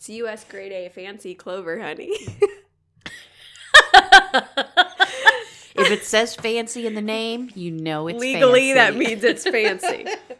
It's U.S. grade A fancy clover honey. if it says fancy in the name, you know it's Legally, that means it's fancy.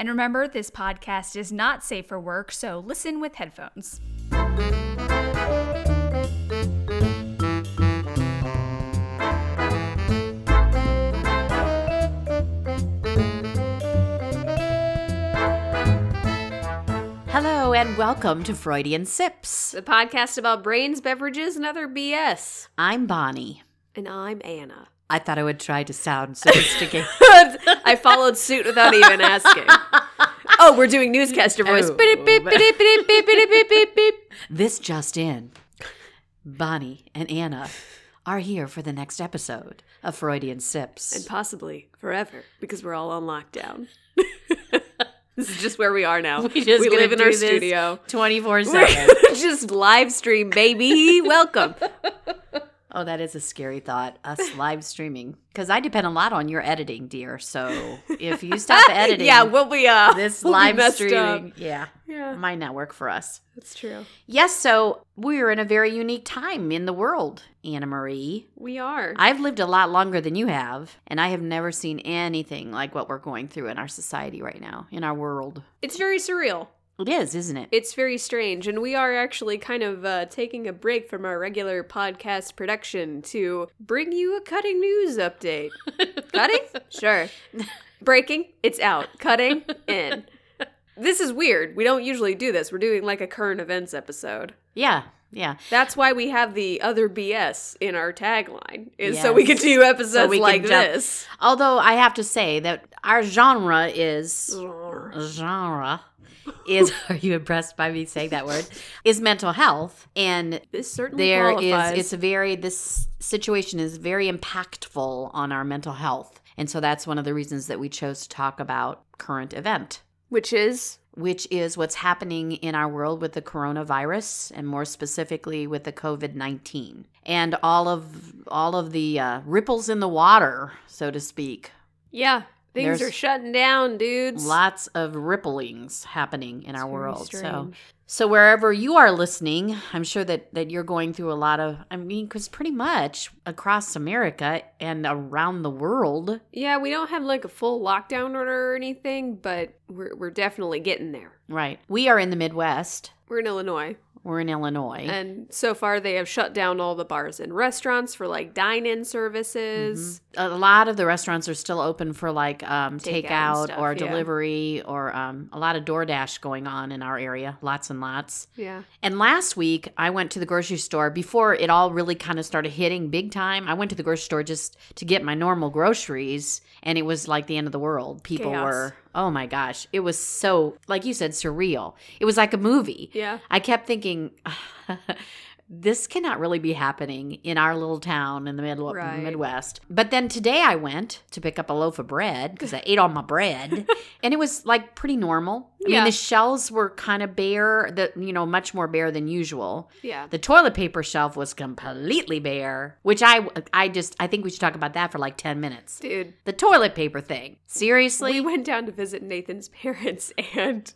And remember, this podcast is not safe for work, so listen with headphones. Hello and welcome to Freudian Sips. the podcast about brains, beverages, and other BS. I'm Bonnie. And I'm Anna. I thought I would try to sound sophisticated. I followed suit without even asking. oh, we're doing newscaster voice. This just in. Bonnie and Anna are here for the next episode of Freudian Sips. And possibly forever, because we're all on lockdown. this is just where we are now. We just we live in our studio 24 7. just live stream, baby. Welcome. Oh, that is a scary thought. Us live streaming. Because I depend a lot on your editing, dear. So if you stop editing yeah, we'll be uh, this we'll live streaming, up. yeah, Yeah, might not work for us. that's true. Yes, so we're in a very unique time in the world, Anna Marie. We are. I've lived a lot longer than you have, and I have never seen anything like what we're going through in our society right now, in our world. It's very surreal. It is, isn't it? It's very strange, and we are actually kind of uh, taking a break from our regular podcast production to bring you a cutting news update. cutting? Sure. Breaking? It's out. Cutting? In. This is weird. We don't usually do this. We're doing like a current events episode. yeah, yeah. That's why we have the other BS in our tagline, is so we can do episodes we like this. Although I have to say that our genre is genre is are you impressed by me saying that word? Is mental health and This certainly there is qualifies. it's a very this situation is very impactful on our mental health. And so that's one of the reasons that we chose to talk about current event. Which is? Which is what's happening in our world with the coronavirus and more specifically with the covid-19 and all of all of the uh, ripples in the water so to speak. Yeah, things There's are shutting down, dudes. lots of ripplings happening in our very world so. so wherever you are listening i'm sure that that you're going through a lot of i mean because pretty much across america and around the world. Yeah, we don't have like a full lockdown order or anything, but we're we're definitely getting there. right. We are in the midwest. We're in Illinois, we're in illinois and so far they have shut down all the bars and restaurants for like dine-in services. a lot of the restaurants are still open for like um, Takeout takeout stuff, or yeah. delivery or um, a lot of DoorDash going on in our area, lots and lots. Yeah. And last week, I went to the grocery store before it all really kind of started hitting big time. I went to the grocery store just to get my normal groceries, and it was like the end of the world. People Chaos. were, oh my gosh, it was so, like you said, surreal. It was like a movie. Yeah. I kept thinking, this cannot really be happening in our little town in the middle Right. Midwest. But then today I went to pick up a loaf of bread because I ate all my bread, and it was like pretty normal. I Yeah. mean, the shelves were kind of bare, the you know, much more bare than usual. Yeah. The toilet paper shelf was completely bare, which I I just I think we should talk about that for like ten minutes. Dude, The toilet paper thing, seriously. we went down to visit Nathan's parents and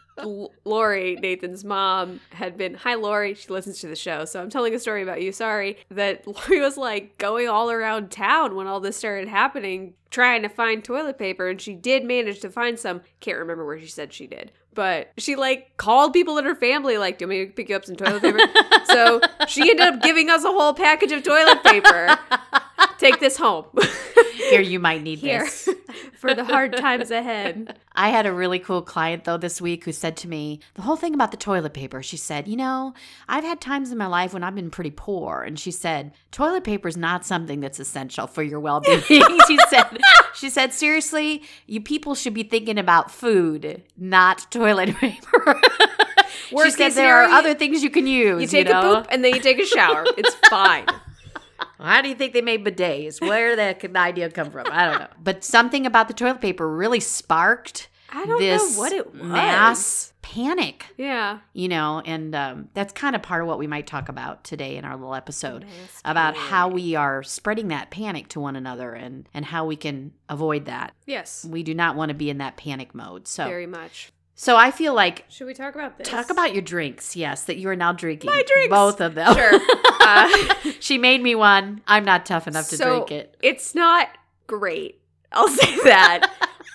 Lori, Nathan's mom, had been hi Lori, she listens to the show, so I'm telling a story about you, sorry, that Lori was like going all around town when all this started happening trying to find toilet paper and she did manage to find some. Can't remember where she said she did. But she like called people in her family, like, do you want me to pick you up some toilet paper? so she ended up giving us a whole package of toilet paper. Take this home. Here, you might need Here. this. For the hard times ahead. I had a really cool client though this week who said to me the whole thing about the toilet paper. She said, "You know, I've had times in my life when I've been pretty poor." And she said, "Toilet paper is not something that's essential for your well-being." she said, "She said seriously, you people should be thinking about food, not toilet paper." she said there are other things you can use. You take know? a poop and then you take a shower. It's fine. How do you think they made bidets? Where did that idea come from? I don't know. But something about the toilet paper really sparked I don't this know what it was. mass panic. Yeah. You know, and um, that's kind of part of what we might talk about today in our little episode Mass about how we are spreading that panic to one another and and how we can avoid that. Yes. We do not want to be in that panic mode. So, Very much. So I feel like Should we talk about this? talk about your drinks. Yes, that you are now drinking. My drinks. both of them. Sure. Uh, she made me one. I'm not tough enough to so drink it. It's not great. I'll say that.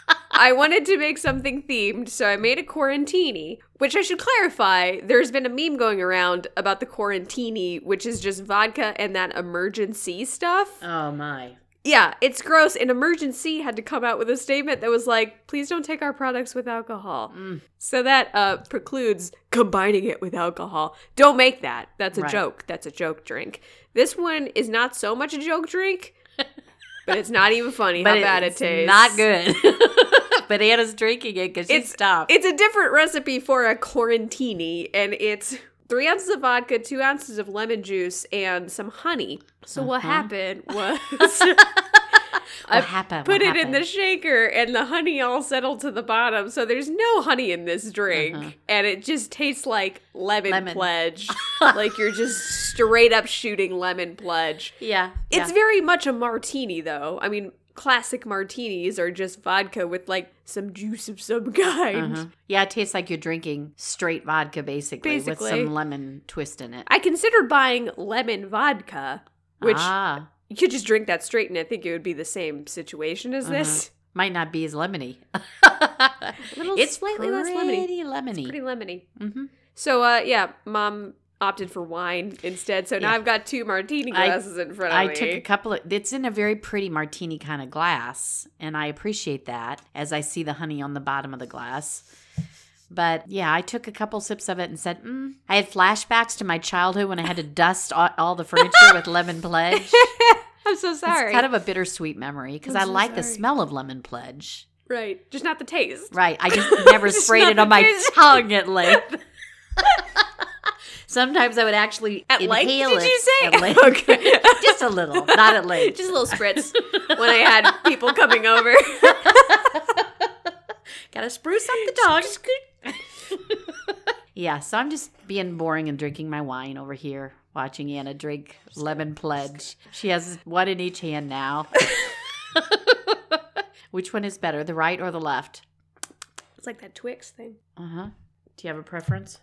I wanted to make something themed, so I made a quarantini, which I should clarify. There's been a meme going around about the quarantini, which is just vodka and that Emergen-C stuff. Oh my. Yeah, it's gross. And Emergen-C had to come out with a statement that was like, please don't take our products with alcohol. Mm. So that uh, precludes combining it with alcohol. Don't make that. That's a Right. joke. That's a joke drink. This one is not so much a joke drink, but it's not even funny how bad it tastes. Not good. but Anna's drinking it because she It's stopped. It's a different recipe for a quarantini, and it's three ounces of vodka, two ounces of lemon juice, and some honey. So what Uh-huh. happened was what happened? put What it in the shaker, and the honey all settled to the bottom. So there's no honey in this drink, Uh-huh. and it just tastes like lemon, Lemon. pledge. like you're just straight up shooting lemon pledge. Yeah. It's yeah. very much a martini, though. I mean, classic martinis are just vodka with like some juice of some kind. Uh-huh. Yeah, it tastes like you're drinking straight vodka basically, with some lemon twist in it. I considered buying lemon vodka, which ah, you could just drink that straight, and I think it would be the same situation as Uh-huh. this. might not be as lemony. it's slightly less lemony. pretty lemony. Pretty lemony. hmm So, uh, yeah, mom opted for wine instead. So now Yeah. I've got two martini I- glasses in front of I me. I took a couple of. It's in a very pretty martini kind of glass, and I appreciate that as I see the honey on the bottom of the glass. But yeah, I took a couple sips of it and said, mm. I had flashbacks to my childhood when I had to dust all, all the furniture with lemon pledge. I'm so sorry. It's kind of a bittersweet memory because I'm so like the smell of lemon pledge. right, just not the taste. Right. I just never Just sprayed it on my tongue at length. Sometimes I would actually At length, did it you say? at length. Okay. just a little, not at length. Just a little spritz when I had people coming over. Gotta spruce up the tongue. yeah, so I'm just being boring and drinking my wine over here, watching Anna drink lemon pledge. She has one in each hand now. Which one is better, the right or the left? It's like that Twix thing. Uh huh. Do you have a preference?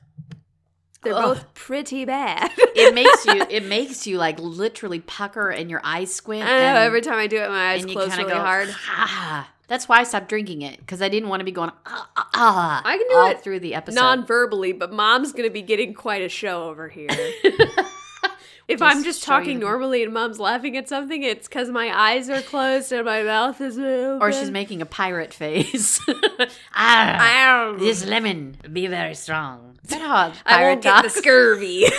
They're Ugh. both pretty bad. It makes you. It makes you like literally pucker and your eyes squint. I know, and, every time I do it, my eyes and you close really go, hard. Ah. That's why I stopped drinking it because I didn't want to be going ah ah ah. I can do all it through the episode. Non-verbally, but mom's gonna be getting quite a show over here. if I'm Just just show you talking normally and mom's laughing at something, it's because my eyes are closed and my mouth is open. or she's making a pirate face. ah, Ow. this lemon be very strong. That I won't get the scurvy.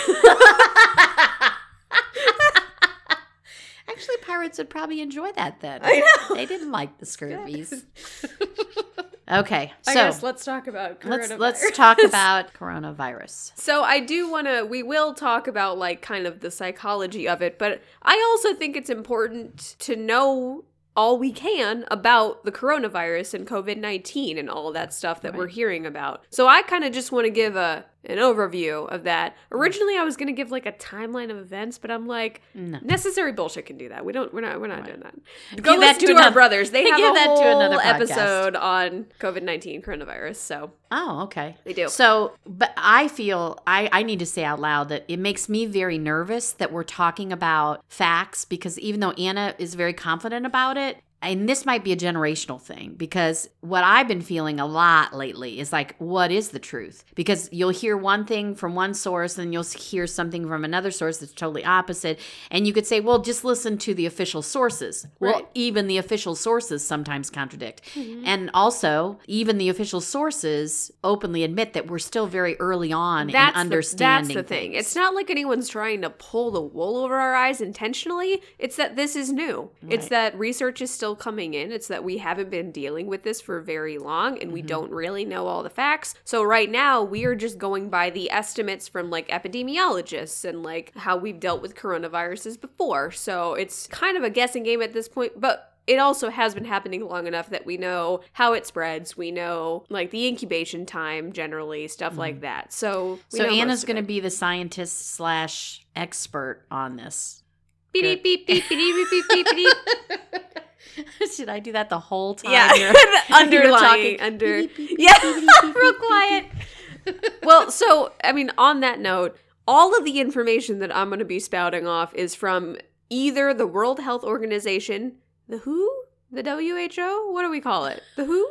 Actually, pirates would probably enjoy that then. I know. They didn't like the scurvies. okay, I so guess let's talk about let's let's talk about coronavirus. So I do want to we will talk about like kind of the psychology of it, but I also think it's important to know all we can about the coronavirus and COVID-19 and all of that stuff that we're hearing about. So I kind of just want to give a an overview of that. Mm. Originally I was going to give like a timeline of events, but I'm like No. necessary bullshit can do that. We don't we're not we're not Right. doing that. Give Go that listen to to, our brothers. They have give a that to another podcast. episode on COVID-19 coronavirus. So Oh, okay. they do. So, but I feel I, I need to say out loud that it makes me very nervous that we're talking about facts because even though Anna is very confident about it, and this might be a generational thing because what I've been feeling a lot lately is like, what is the truth? Because you'll hear one thing from one source and you'll hear something from another source that's totally opposite. And you could say, well, just listen to the official sources. Well, even the official sources sometimes contradict. Mm-hmm. And also, even the official sources openly admit that we're still very early on in understanding. The, that's the thing. things. It's not like anyone's trying to pull the wool over our eyes intentionally. It's that this is new. It's that research is still coming in. It's that we haven't been dealing with this for very long and we Mm-hmm. don't really know all the facts. So right now we are just going by the estimates from like epidemiologists and like how we've dealt with coronaviruses before. So it's kind of a guessing game at this point, but it also has been happening long enough that we know how it spreads. We know like the incubation time generally, stuff like that. So Mm-hmm. So Anna's going to be the scientist slash expert on this. Beep, beep, beep, beep, beep, beep, beep, beep. Should I do that the whole time? Yeah, underlying talking? under Beep, beep, beep, yeah, beep, real quiet. well, so I mean, on that note, all of the information that I'm going to be spouting off is from either the World Health Organization, the WHO, the WHO. What do we call it? The WHO.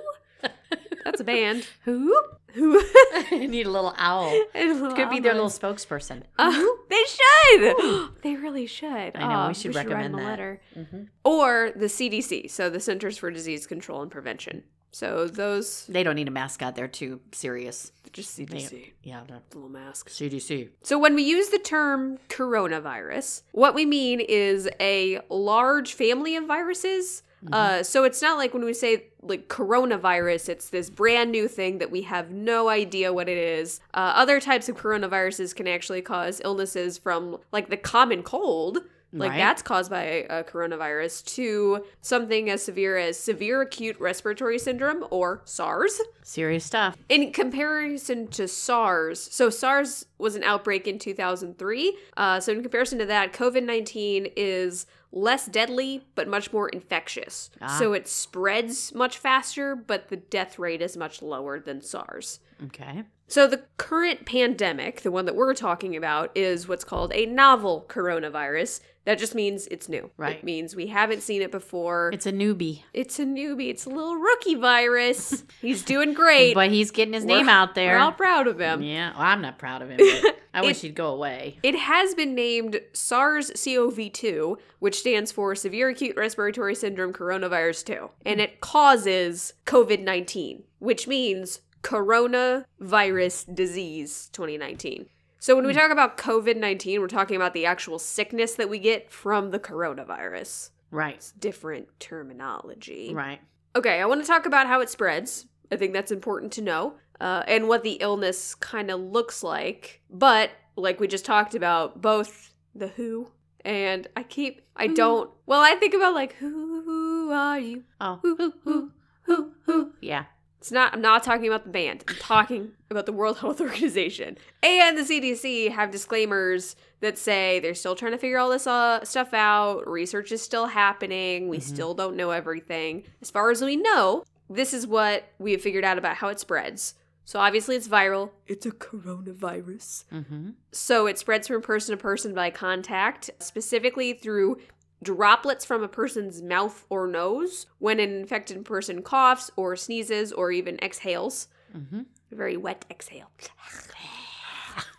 That's a band. Who? Who? Need a little owl. Could be their little spokesperson. Uh, they should. they really should. I know, we Oh, should write recommend a that. letter. Mhm. Or the CDC, so the Centers for Disease Control and Prevention. So those They don't need a mascot. They're too serious. just They- CDC. yeah, the Little mask. CDC. So, when we use the term coronavirus, what we mean is a large family of viruses. Uh, so, it's not like when we say like coronavirus, it's this brand new thing that we have no idea what it is. Uh, other types of coronaviruses can actually cause illnesses from like the common cold. Like Right. that's caused by a coronavirus to something as severe as severe acute respiratory syndrome or SARS. Serious stuff. In comparison to SARS, so SARS was an outbreak in 2003. Uh, so, in comparison to that, COVID 19 is less deadly, but much more infectious. Ah. So, it spreads much faster, but the death rate is much lower than SARS. Okay. So, the current pandemic, the one that we're talking about, is what's called a novel coronavirus. That just means it's new. Right. It means we haven't seen it before. It's a newbie. It's a newbie. It's a little rookie virus. He's doing great. But he's getting his name We're- out there. We're all proud of him. yeah, well, I'm not proud of him. But I wish It- he'd go away. It has been named SARS CoV 2, which stands for Severe Acute Respiratory Syndrome Coronavirus 2. And it causes COVID 19, which means Coronavirus Disease 2019. So when we talk about COVID 19, we're talking about the actual sickness that we get from the coronavirus. Right. It's different terminology. Right. Okay, I want to talk about how it spreads. I think that's important to know, uh, and what the illness kind of looks like. But like we just talked about, both the WHO and I keep I don't. Well, I think about like who are you? Oh. Who who who who who? Yeah. It's not. I'm not talking about the band. I'm talking about the World Health Organization and the CDC have disclaimers that say they're still trying to figure all this uh, stuff out. Research is still happening. We still don't know everything. As far as we know, this is what we have figured out about how it spreads. So obviously, it's viral. It's a coronavirus. Mm-hmm. So it spreads from person to person by contact, specifically through droplets from a person's mouth or nose when an infected person coughs or sneezes or even exhales. Mm-hmm. A very wet exhale.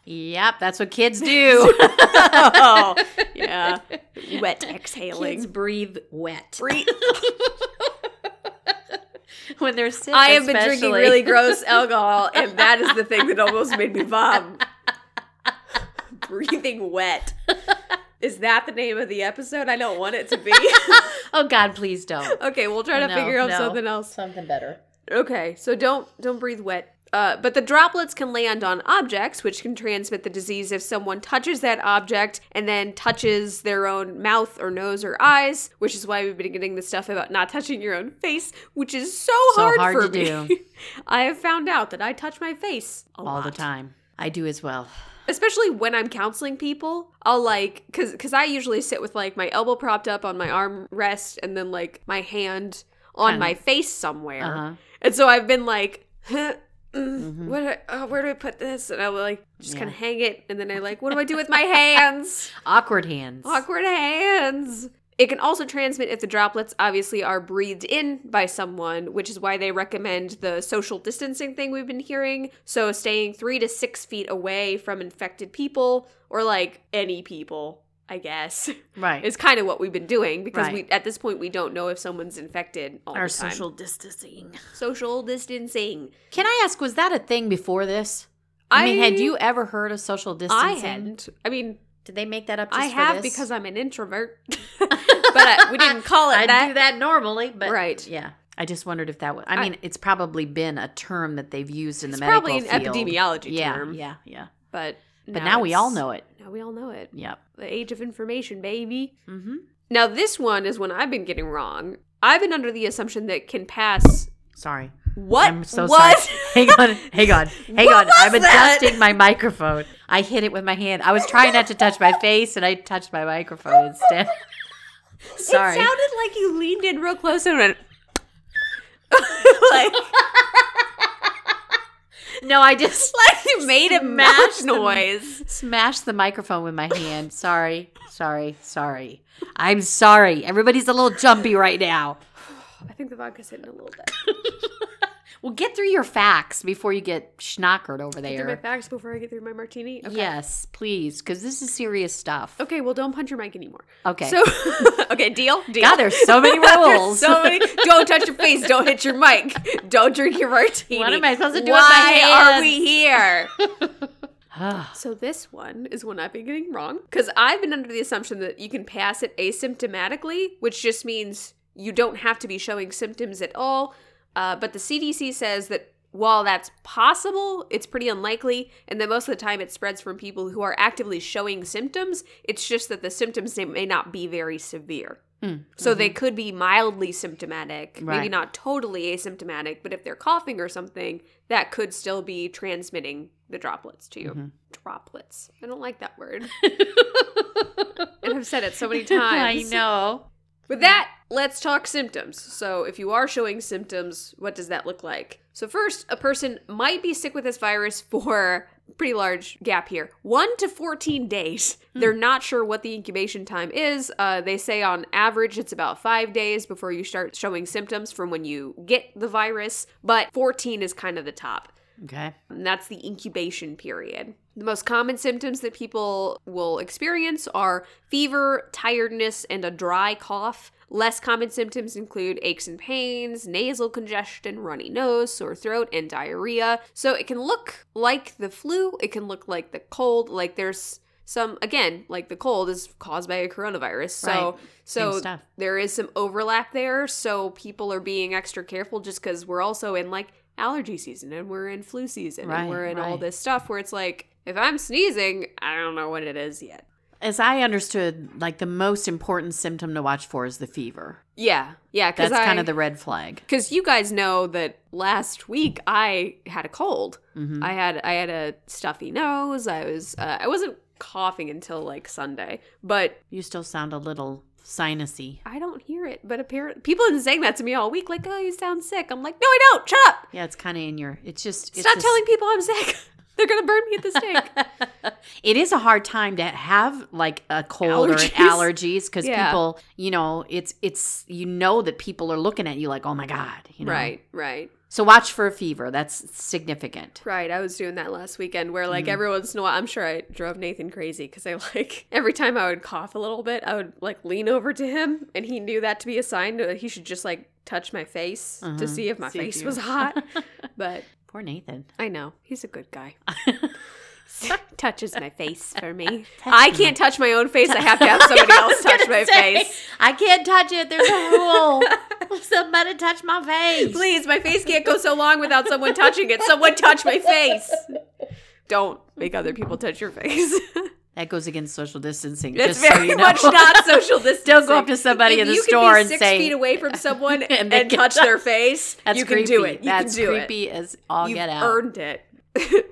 Yep, that's what kids do. oh, yeah. Wet exhaling. kids breathe wet Breathe. when they're sick. I have been drinking really gross alcohol, and that is the thing that almost made me vom. Breathing wet. Is that the name of the episode? I don't want it to be. oh God, please don't. okay, we'll try to No, figure out no. something else. Something better. Okay, so don't don't breathe wet. Uh, but the droplets can land on objects, which can transmit the disease if someone touches that object and then touches their own mouth or nose or eyes, which is why we've been getting the stuff about not touching your own face, which is so, So hard, hard for to me. do. I have found out that I touch my face a All the time. I do as well. Especially when I'm counseling people. I'll like cuz cuz I usually sit with like my elbow propped up on my arm rest and then like my hand on Kinda. my face somewhere. Uh-huh. And so I've been like, huh, mm, Mhm. what do I, oh, where do I put this? And I will like just Yeah. kind of hang it and then I like, what do I do with my hands? Awkward hands. Awkward hands. It can also transmit if the droplets obviously are breathed in by someone, which is why they recommend the social distancing thing we've been hearing. So, staying three to six feet away from infected people, or like any people, I guess, Right. is kind of what we've been doing because Right. we at this point we don't know if someone's infected all Our the time. social distancing. social distancing. Can I ask, was that a thing before this? I, mean, had you ever heard of social distancing? I hadn't. I mean, Did they make that up? Just I have this? because I'm an introvert, but I, we didn't call it I that. do that normally, but Right. yeah. I just wondered if that was. I I- mean, it's probably been a term that they've used in the medical probably an field. epidemiology yeah, term. Yeah, yeah. But But now we all know it. Now we all know it. Yep. The age of information, baby. Mm-hmm. Now this one is one I've been getting wrong. I've been under the assumption that can pass. Sorry. What I'm so was? sorry. hang on, hang on, hang What on. I'm was that? adjusting my microphone. I hit it with my hand. I was trying not to touch my face, and I touched my microphone instead. sorry. It sounded like you leaned in real close and went. like, no, I just like you made a mouth the- noise. smashed the microphone with my hand. Sorry, sorry, sorry. I'm sorry. Everybody's a little jumpy right now. I think the vodka's hitting a little bit. Well, get through your facts before you get schnockered over Get through my facts before I get through my martini. Okay. Yes, please, because this is serious stuff. Okay. Well, don't punch your mic anymore. Okay. So, okay, deal. Deal. God, there's so many rules. so many. Don't touch your face. Don't hit your mic. Don't drink your martini. What am I supposed to do with Why are we here? So this one is one I've been getting wrong because I've been under the assumption that you can pass it asymptomatically, which just means you don't have to be showing symptoms at all. Uh, but the CDC says that while that's possible, it's pretty unlikely, and that most of the time it spreads from people who are actively showing symptoms. It's just that the symptoms they may not be very severe. Mm, So they could be mildly symptomatic, maybe not totally asymptomatic, but if they're coughing or something, that could still be transmitting the droplets to you. Mhm. Droplets. I don't like that word. and I've said it so many times. I know. With that, let's talk symptoms. So, if you are showing symptoms, what does that look like? So, first, a person might be sick with this virus for pretty large gap here 1 to 14 days. They're not sure what the incubation time is. Uh, they say on average it's about five days before you start showing symptoms from when you get the virus, but 14 is kind of the top. Okay. And that's the incubation period. The most common symptoms that people will experience are fever, tiredness, and a dry cough. Less common symptoms include aches and pains, nasal congestion, runny nose, sore throat, and diarrhea. So it can look like the flu, it can look like the cold, like there's some again, like the cold is caused by a coronavirus. So Right. so there is some overlap there, so people are being extra careful just cuz we're also in like allergy season and we're in flu season Right, and we're in all this stuff where it's like if I'm sneezing, I don't know what it is yet. As I understood, like the most important symptom to watch for is the fever. Yeah. Yeah, cuz That's I kind of the red flag. cuz you guys know that last week I had a cold. hmm I had I had a stuffy nose. I was uh, I wasn't coughing until like Sunday, but You still sound a little sinusy. I don't hear it. But apparently, people have been saying that to me all week. Like, oh, you sound sick. I'm like, no, I don't. Shut up. Yeah, it's kind of in your. It's just. it's Stop just- telling people I'm sick. They're gonna burn me at the stake. it is a hard time to have like a cold or Allergies. allergies because Yeah. people, you know, it's it's you know that people are looking at you like, oh my god, you know. Right, right, So watch for a fever. That's significant. right. I was doing that last weekend where, Mm-hmm. like, every once in a while, I'm sure I drove Nathan crazy because I like every time I would cough a little bit, I would like lean over to him, and he knew that to be a sign that he should just like touch my face Uh-huh. to see if my See face you- was hot. but Poor Nathan. I know he's a good guy. touches my face for me. I can't touch my own face. I have to have somebody else touch my face. I can't touch it. There's a rule. Somebody touch my face. Please, my face can't go so long without someone touching it. Someone touch my face. Don't make other people touch your face. That goes against social distancing. It's just so very you know. much not social distancing. Don't go up to somebody If in the you can store be and six say- feet away from someone and, And touch their face. That's you can creepy. do it. You That's can do creepy as all. You've get out. earned it.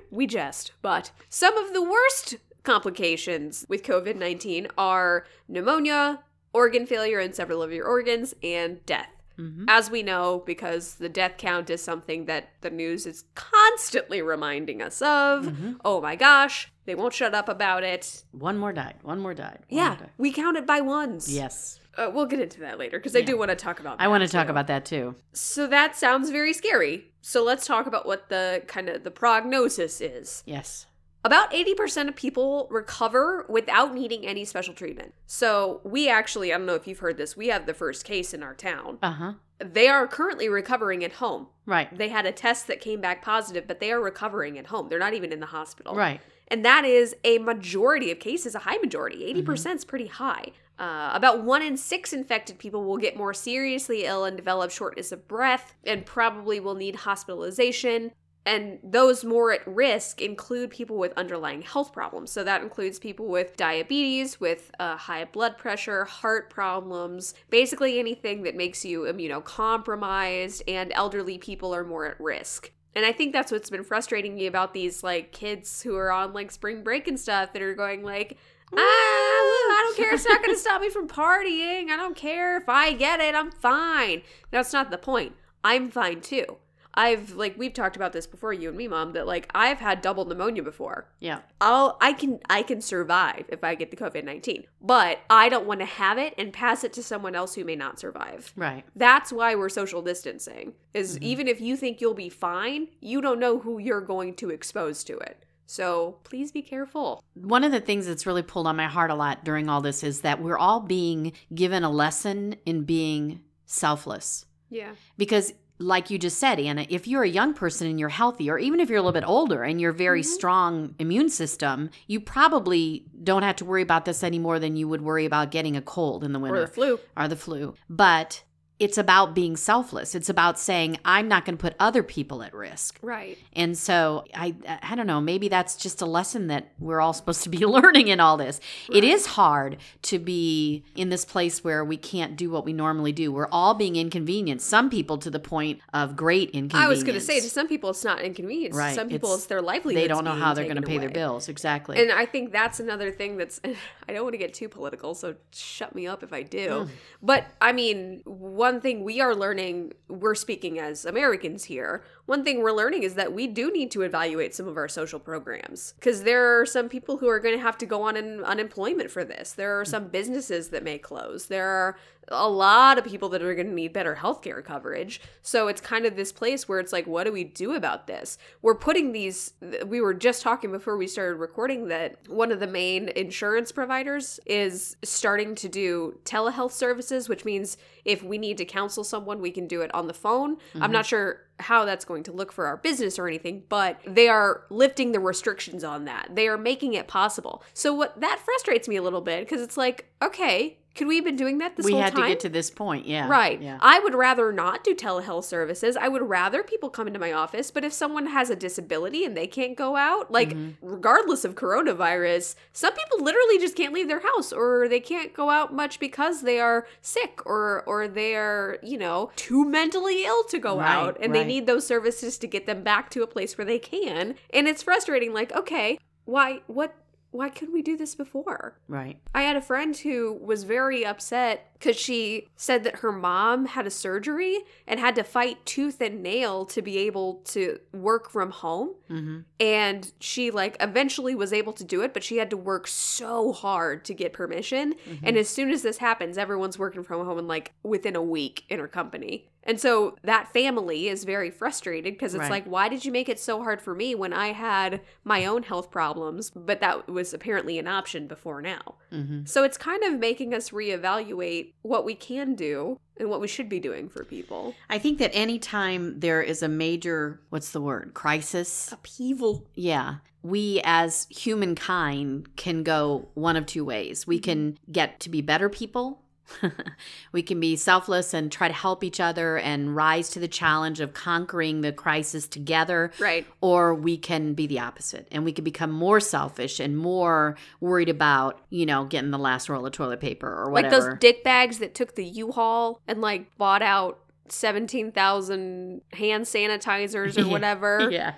we jest, but some of the worst complications with COVID nineteen are pneumonia, organ failure in several of your organs, and death. Mhm. As we know, because the death count is something that the news is constantly reminding us of. Mhm. Oh my gosh, they won't shut up about it. One more died. One more died. One Yeah, more died. we count it by ones. Yes. Uh, we'll get into that later because I do want to talk about. I want to talk about that too. So that sounds very scary. So let's talk about what the kind of the prognosis is. Yes. About 80% of people recover without needing any special treatment. So we actually, I don't know if you've heard this, we have the first case in our town. Uh huh. They are currently recovering at home. Right. They had a test that came back positive, but they are recovering at home. They're not even in the hospital. Right. And that is a majority of cases, a high majority. 80% is pretty high. Uh, about one in six infected people will get more seriously ill and develop shortness of breath and probably will need hospitalization. And those more at risk include people with underlying health problems. So that includes people with diabetes, with uh, high blood pressure, heart problems, basically anything that makes you immunocompromised, and elderly people are more at risk. And I think that's what's been frustrating me about these like kids who are on like spring break and stuff that are going like, ah, I don't care. It's not going to stop me from partying. I don't care if I get it. I'm fine. That's not the point. I'm fine too. I've like we've talked about this before, you and me, mom, that like I've had double pneumonia before. Yeah. I'll I can I can survive if I get the COVID nineteen, but I don't want to have it and pass it to someone else who may not survive. Right. That's why we're social distancing. Is mm-hmm. even if you think you'll be fine, you don't know who you're going to expose to it. So please be careful. One of the things that's really pulled on my heart a lot during all this is that we're all being given a lesson in being selfless. Yeah. Because like you just said, Anna, if you're a young person and you're healthy, or even if you're a little bit older and you're very mm-hmm. strong immune system, you probably don't have to worry about this any more than you would worry about getting a cold in the winter Or the flu. or the flu. But it's about being selfless. It's about saying I'm not going to put other people at risk. Right. And so I I don't know, maybe that's just a lesson that we're all supposed to be learning in all this. It is hard to be in this place where we can't do what we normally do. We're all being inconvenienced, some people to the point of great inconvenience. I was going to say to some people it's not inconvenience. Right. Some people It's- it's, their livelihood. they don't know how they're going to pay their bills. Exactly. And I think that's another thing that's I don't want to get too political, so shut me up if I do. Mm. But I mean, one thing we are learning, we're speaking as Americans here. One thing we're learning is that we do need to evaluate some of our social programs because there are some people who are going to have to go on in unemployment for this. There are some businesses that may close. There are a lot of people that are going to need better healthcare coverage. So it's kind of this place where it's like, what do we do about this? We're putting these, we were just talking before we started recording that one of the main insurance providers is starting to do telehealth services, which means if we need to counsel someone, we can do it on the phone. I'm mm-hmm. not sure how that's going to look for our business or anything, but they are lifting the restrictions on that. They are making it possible. So what that frustrates me a little bit because it's like, okay, could we have been doing that this we whole had to get to this point. Yeah. Right. Yeah. I would rather not do telehealth services. I would rather people come into my office. But if someone has a disability and they can't go out, like Mm-hmm. regardless of coronavirus, some people literally just can't leave their house or they can't go out much because they are sick or or they are, you know, too mentally ill to go Right, out and they need those services to get them back to a place where they can. And it's frustrating like, okay, why what why couldn't we do this before? Right. I had a friend who was very upset because she said that her mom had a surgery and had to fight tooth and nail to be able to work from home. Mm-hmm. And she, like, eventually was able to do it, but she had to work so hard to get permission. Mm-hmm. And as soon as this happens, everyone's working from home and, like within a week in her company. And so that family is very frustrated because it's Right. like, why did you make it so hard for me when I had my own health problems? But that was apparently an option before now. Mm-hmm. So it's kind of making us reevaluate what we can do and what we should be doing for people. I think that anytime there is a major, what's the word, crisis, Upheaval. yeah, we as humankind can go one of two ways. We mm-hmm. can get to be better people. we can be selfless and try to help each other and rise to the challenge of conquering the crisis together. Right. Or we can be the opposite and we can become more selfish and more worried about, you know, getting the last roll of toilet paper or whatever. Like those dick bags that took the U-Haul and like bought out 17,000 hand sanitizers or whatever yeah.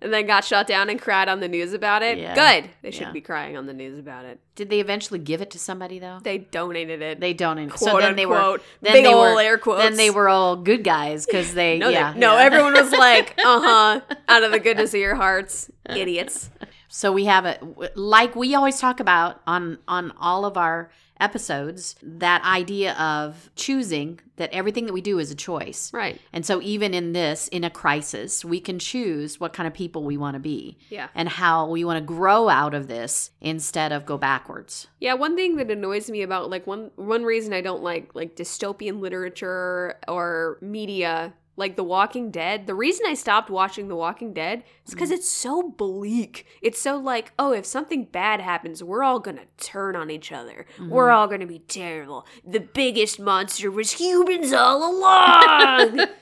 and then got shut down and cried on the news about it. Yeah. Good. They should Yeah. be crying on the news about it. Did they eventually give it to somebody though? They donated it. They don't. Quote so then they were then Big they ol' were air quotes. Then they were all good guys because they no, yeah they, no, yeah. everyone was like, uh huh, out of the goodness of your hearts, idiots. So we have a like we always talk about on on all of our episodes that idea of choosing that everything that we do is a choice. Right. And so even in this in a crisis, we can choose what kind of people we want to be Yeah. and how we want to grow out of this instead of go backwards. Yeah, one thing that annoys me about like one one reason I don't like like dystopian literature or media like The Walking Dead. The reason I stopped watching The Walking Dead is because mm-hmm. it's so bleak. It's so like, oh, if something bad happens, we're all gonna turn on each other. We're mm-hmm. all gonna be terrible. The biggest monster was humans all along.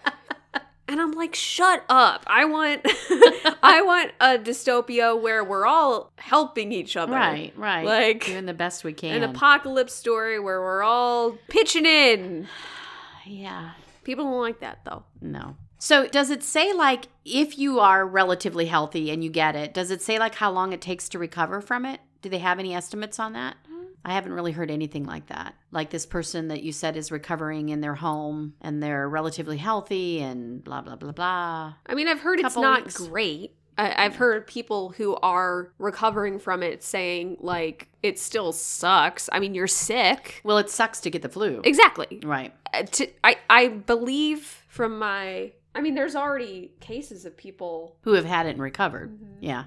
And I'm like, shut up. I want I want a dystopia where we're all helping each other. Right, right. Like doing the best we can. an apocalypse story where we're all pitching in. yeah. People don't like that though. No. So does it say like if you are relatively healthy and you get it, does it say like how long it takes to recover from it? Do they have any estimates on that? Mm. I haven't really heard anything like that. Like this person that you said is recovering in their home and they're relatively healthy and blah blah blah blah. I mean, I've heard it's not weeks. great. I, I've heard people who are recovering from it saying like it still sucks. I mean, you're sick. Well, it sucks to get the flu. Exactly. Right. Uh, to, I I believe from my. I mean, there's already cases of people. Who have had it and recovered. Mm-hmm. Yeah.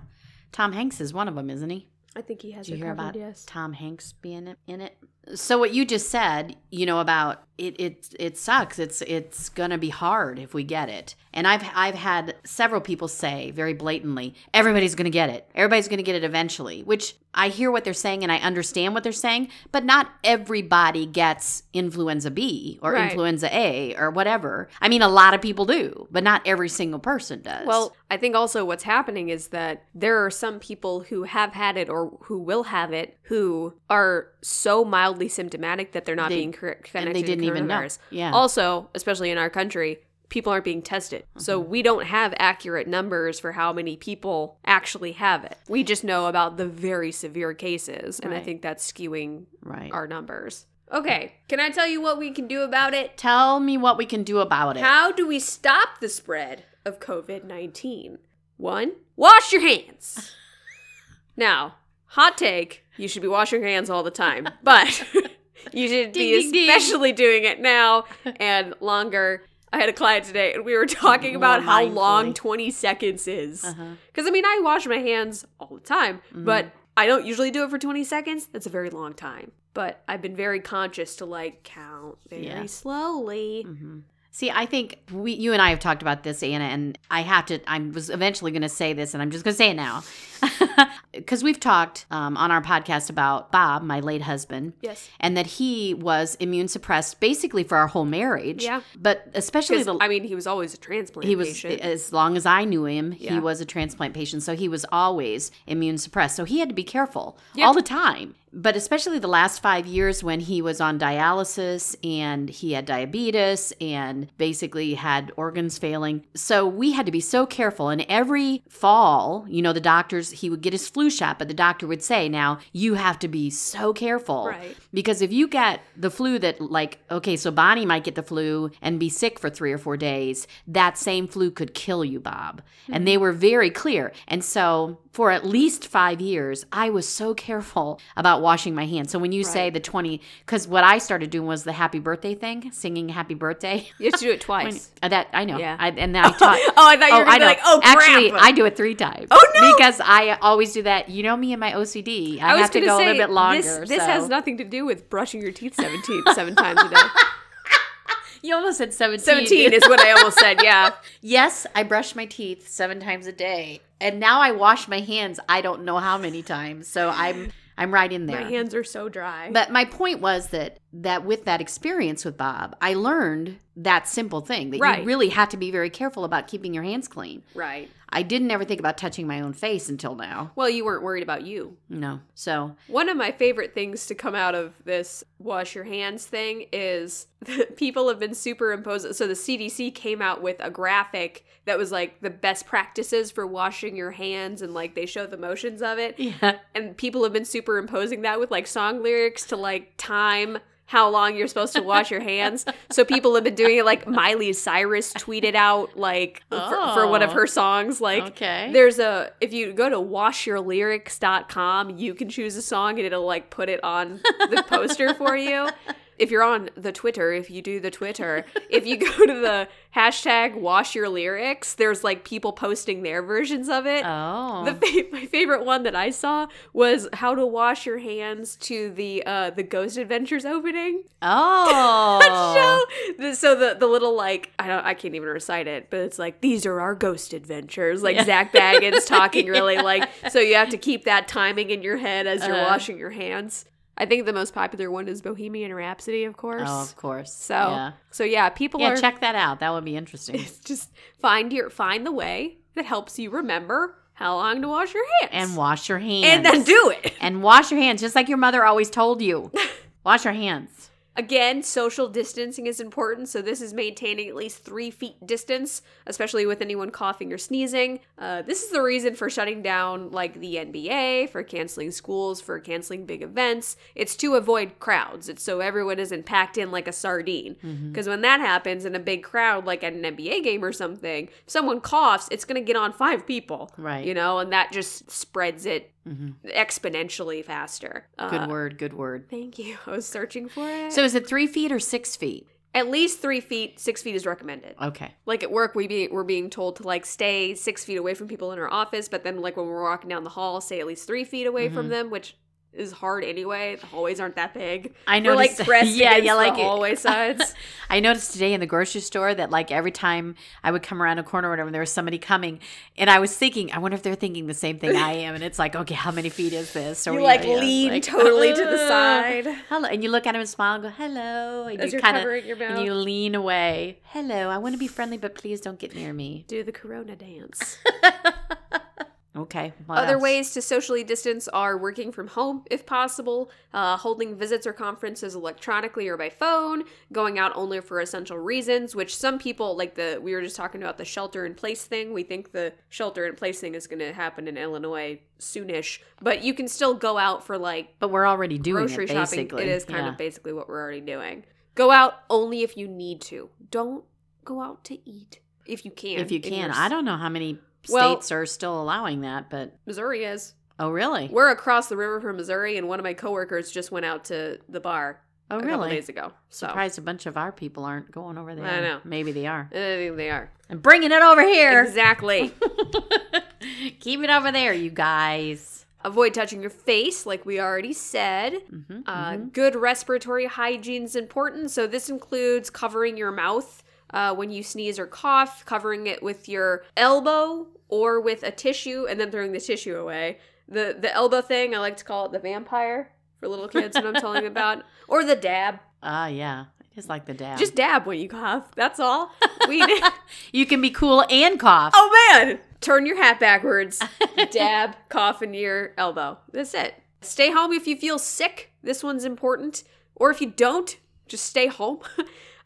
Tom Hanks is one of them, isn't he? I think he has Did you hear recovered. about yes. Tom Hanks being in it? So what you just said, you know about it it it sucks. It's it's going to be hard if we get it. And I've I've had several people say very blatantly, everybody's going to get it. Everybody's going to get it eventually, which I hear what they're saying and I understand what they're saying, but not everybody gets influenza B or Right. influenza A or whatever. I mean, a lot of people do, but not every single person does. Well, I think also what's happening is that there are some people who have had it or who will have it who are so mildly symptomatic that they're not They- being connected and they to didn't even know. Yeah. Also, especially in our country, people aren't being tested. So Mm-hmm. we don't have accurate numbers for how many people actually have it. We just know about the very severe cases, and I think that's skewing right. our numbers. Okay, can I tell you what we can do about it? Tell me what we can do about it. How do we stop the spread of COVID 19? One, wash your hands. Now, hot take you should be washing your hands all the time, but you should be Ding, ding, ding. especially doing it now and longer. I had a client today and we were talking about how long 20 seconds is. Uh-huh. Because, I mean, I wash my hands all the time, Mm-hmm. but I don't usually do it for 20 seconds. That's a very long time. But I've been very conscious to like count very Yeah. slowly. See, I think we, you and I have talked about this, Anna, and I have to. I was eventually going to say this, and I'm just going to say it now, because we've talked um, on our podcast about Bob, my late husband, Yes. and that he was immune suppressed basically for our whole marriage. Yeah. but especially the I mean, he was always a transplant he was patient. as long as I knew him, he was a transplant patient, so he was always immune suppressed. So he had to be careful Yeah. all the time. But especially the last five years when he was on dialysis and he had diabetes and basically had organs failing. So we had to be so careful. And every fall, you know, the doctors, he would get his flu shot, but the doctor would say, now you have to be so careful. Right. Because if you get the flu that, like, okay, so Bonnie might get the flu and be sick for three or four days, that same flu could kill you, Bob. And hmm. they were very clear. And so for at least five years, I was so careful about washing my hands. So when you say the 20, because what I started doing was the happy birthday thing, singing happy birthday. You have to do it twice. Uh, that I know. Yeah. I, and then I taught. Oh, I thought you were gonna be know. like, oh, crap. Actually, I do it three times. Oh, no. Because I always do that. You know me and my OCD. I, I was have gonna go say a little bit longer. this. This so- has nothing to do with brushing your teeth 17, seven times a day. You almost said 17. Seventeen is what I almost said. Yeah. Yes, I brush my teeth seven times a day. And now I wash my hands I don't know how many times. So I'm I'm right in there. My hands are so dry. But my point was that that with that experience with Bob, I learned that simple thing that Right. you really had to be very careful about keeping your hands clean. right. I didn't ever think about touching my own face until now. Well, you weren't worried about you. No. So One of my favorite things to come out of this wash your hands thing is that people have been superimposing. So the CDC came out with a graphic that was like the best practices for washing your hands and like they show the motions of it. yeah. And people have been superimposing that with like song lyrics to like time how long you're supposed to wash your hands. So people have been doing it like Miley Cyrus tweeted out like for, for one of Oh. her songs like Okay. there's a if you go to washyourlyrics.com, you can choose a song and it'll like put it on the poster for you. If you're on the Twitter, if you do the Twitter, if you go to the hashtag wash your lyrics, there's like people posting their versions of it. Oh. The fa- my favorite one that I saw was how to wash your hands to the uh, the Ghost Adventures opening oh. show. So the the little like I don't I can't even recite it, but it's like these are our ghost adventures. Like Yeah. Zak Bagans talking really like so you have to keep that timing in your head as you're Uh. washing your hands. I think the most popular one is Bohemian Rhapsody, of course. Oh, of course. So yeah, so yeah, people yeah are check that out. That would be interesting. just find your find the way that helps you remember how long to wash your hands and wash your hands. and then do it. and wash your hands just like your mother always told you. wash your hands. Again, social distancing is important, so this is maintaining at least three feet distance, especially with anyone coughing or sneezing. Uh, this is the reason for shutting down, like the NBA, for canceling schools, for canceling big events. It's to avoid crowds. It's so everyone isn't packed in like a sardine. Because when that happens in a big crowd, like at an NBA game or something, if someone coughs, it's going to get on five people. Right. You know, and that just spreads it exponentially faster. Good Uh, word. Good word. Thank you. I was searching for it. So is it three feet or six feet? At least three feet, six feet is recommended. Okay. Like at work, we be we're being told to like stay six feet away from people in our office, but then like when we're walking down the hall, stay at least three feet away from them, which is hard anyway. The hallways aren't that big. I We're like pressed yeah, yeah, like the hallway sides. I noticed today in the grocery store that like every time I would come around a corner or whatever, there was somebody coming, and I was thinking, I wonder if they're thinking the same thing I am, and it's like, okay, how many feet is this? Or you like yeah, lean like, totally to the "Uh, side. Hello, and you look at him and smile and go hello, and As you kind covering your of and you lean away. Hello, I want to be friendly, but please don't get near me. Do the corona dance. Okay. Other else? ways to socially distance are working from home if possible, uh, holding visits or conferences electronically or by phone, going out only for essential reasons, which some people, like the, we were just talking about the shelter in place thing. We think the shelter in place thing is going to happen in Illinois soonish, but you can still go out for like But we're already doing grocery it shopping. It is kind Yeah. of basically what we're already doing. Go out only if you need to. Don't go out to eat if you can. If you can, I don't know how many Well- states are still allowing that, but Missouri is. oh really? We're across the river from Missouri, and one of my coworkers just went out to the bar Oh a couple really? days ago. So Surprised a bunch of our people aren't going over there. I know. Maybe they are. I think they are And bringing it over here. exactly. Keep it over there, you guys. Avoid touching your face, like we already said. Mhm, Uh, mhm. Good respiratory hygiene is important. So this includes covering your mouth uh, when you sneeze or cough, covering it with your elbow or with a tissue, and then throwing the tissue away. The the elbow thing, I like to call it the vampire for little kids when I'm telling about, or the dab. Ah, yeah. It is like the dab. Just dab when you cough. That's all. We. you can be cool and cough. oh man! Turn your hat backwards. dab, cough into your elbow. That's it. Stay home if you feel sick. This one's important. Or if you don't, just stay home.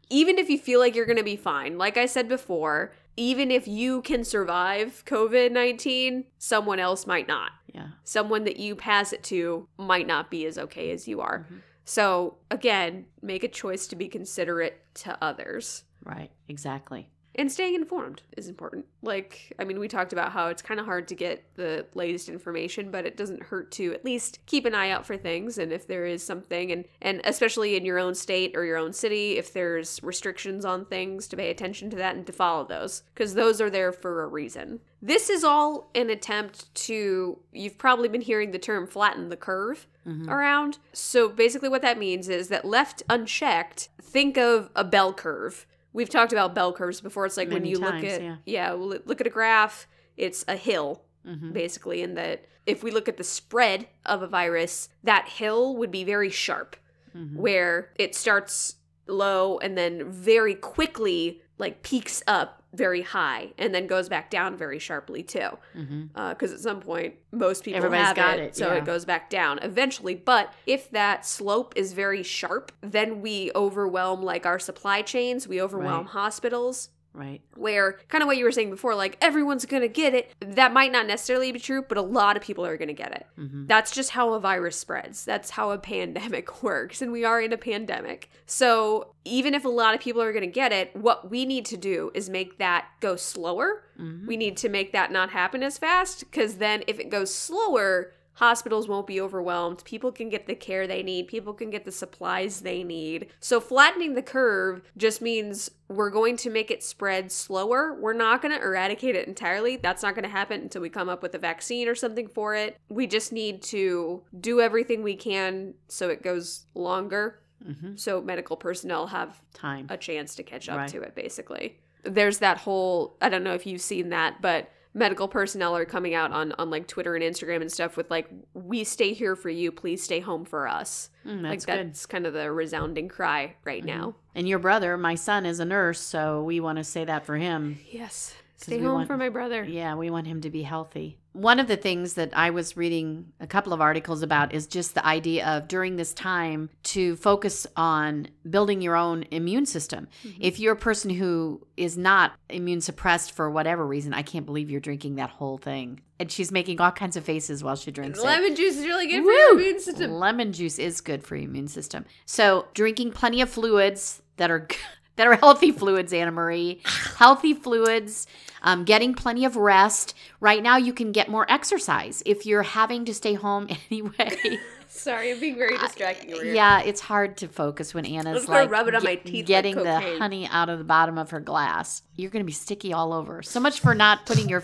Even if you feel like you're going to be fine. Like I said before, even if you can survive COVID 19, someone else might not. Yeah. Someone that you pass it to might not be as okay as you are. Mhm. So, again, make a choice to be considerate to others. Right. Exactly. And staying informed is important. Like, I mean, we talked about how it's kind of hard to get the latest information, but it doesn't hurt to at least keep an eye out for things. And if there is something, and and especially in your own state or your own city, if there's restrictions on things, to pay attention to that and to follow those, because those are there for a reason. This is all an attempt to. You've probably been hearing the term flatten the curve Mhm. around. So basically, what that means is that left unchecked, think of a bell curve. We've talked about bell curves before. It's like when you times, look at yeah. yeah, look at a graph. It's a hill Mhm. basically, in that if we look at the spread of a virus, that hill would be very sharp, Mhm. where it starts low and then very quickly like peaks up very high and then goes back down very sharply too mm-hmm. uh, because at some point most people Everybody's have got it, it, so yeah. it goes back down eventually but if that slope is very sharp then we overwhelm like our supply chains we overwhelm Right. hospitals Right. where kind of what you were saying before like everyone's gonna get it that might not necessarily be true but a lot of people are gonna get it Mhm. that's just how a virus spreads. That's how a pandemic works. And we are in a pandemic. So even if a lot of people are going to get it, what we need to do is make that go slower. Mhm. We need to make that not happen as fast because then if it goes slower, hospitals won't be overwhelmed, people can get the care they need, people can get the supplies they need. So flattening the curve just means we're going to make it spread slower. We're not going to eradicate it entirely. That's not going to happen until we come up with a vaccine or something for it. We just need to do everything we can so it goes longer. Mm-hmm. So medical personnel have Time. a chance to catch up Right. to it basically there's that whole i don't know if you've seen that but medical personnel are coming out on on like twitter and instagram and stuff with like we stay here for you please stay home for us Mm, like that's good. that's kind of the resounding cry right Mhm. now And your brother, my son, is a nurse, so we want to say that for him. yes stay home want- for my brother Yeah, we want him to be healthy. One of the things that I was reading a couple of articles about is just the idea of during this time to focus on building your own immune system. Mm-hmm. If you're a person who is not immune suppressed for whatever reason, I can't believe you're drinking that whole thing. And she's making all kinds of faces while she drinks it. lemon juice is really good for your immune system Lemon juice is good for your immune system. So drinking plenty of fluids that are that are healthy fluids, Anna Marie. Healthy fluids, um, getting plenty of rest. Right now, you can get more exercise if you're having to stay home anyway. sorry i'm being very distracting over here. yeah, it's hard to focus when Anna's like rub it on my teeth like getting the honey out of the bottom of her glass. You're going to be sticky all over. So much for not putting your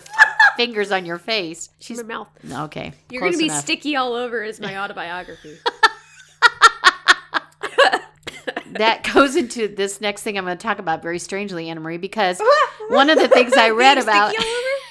fingers on your face. she's my mouth okay. you're gonna be enough. sticky all over is my autobiography that goes into this next thing I'm going to talk about very strangely, Anna Marie, because one of the things I read about,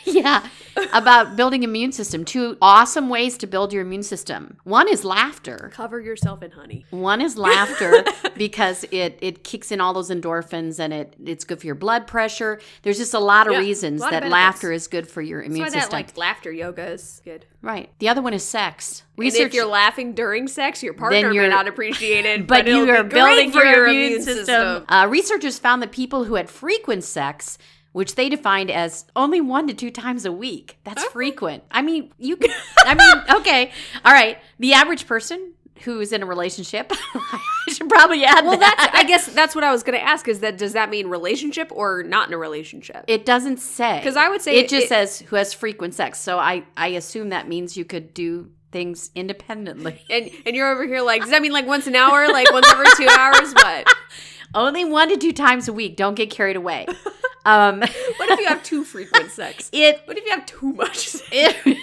yeah, about building immune system. Two awesome ways to build your immune system. One is laughter. cover yourself in honey One is laughter because it it kicks in all those endorphins and it it's good for your blood pressure. There's just a lot of Yeah, reasons lot that benefits. laughter is good for your that's immune why that system. like laughter yoga is good right. The other one is sex. And if you're laughing during sex, your partner may you're- not appreciate it, but, but, you are building for your, immune system. Uh, researchers found that people who had frequent sex, which they defined as only one to two times a week, that's uh-huh. frequent. I mean, you. I mean, okay, all right. The average person who's in a relationship, I should probably add Well, that. that's I guess that's what I was going to ask. Is that does that mean relationship or not in a relationship? It doesn't say. Because I would say it just it- says who has frequent sex. So I I assume that means you could do things independently. and and you're over here like, does that mean like once an hour, like once every two hours? What? Only one to two times a week. Don't get carried away. Um, What if you have too frequent sex? it What if you have too much? sex?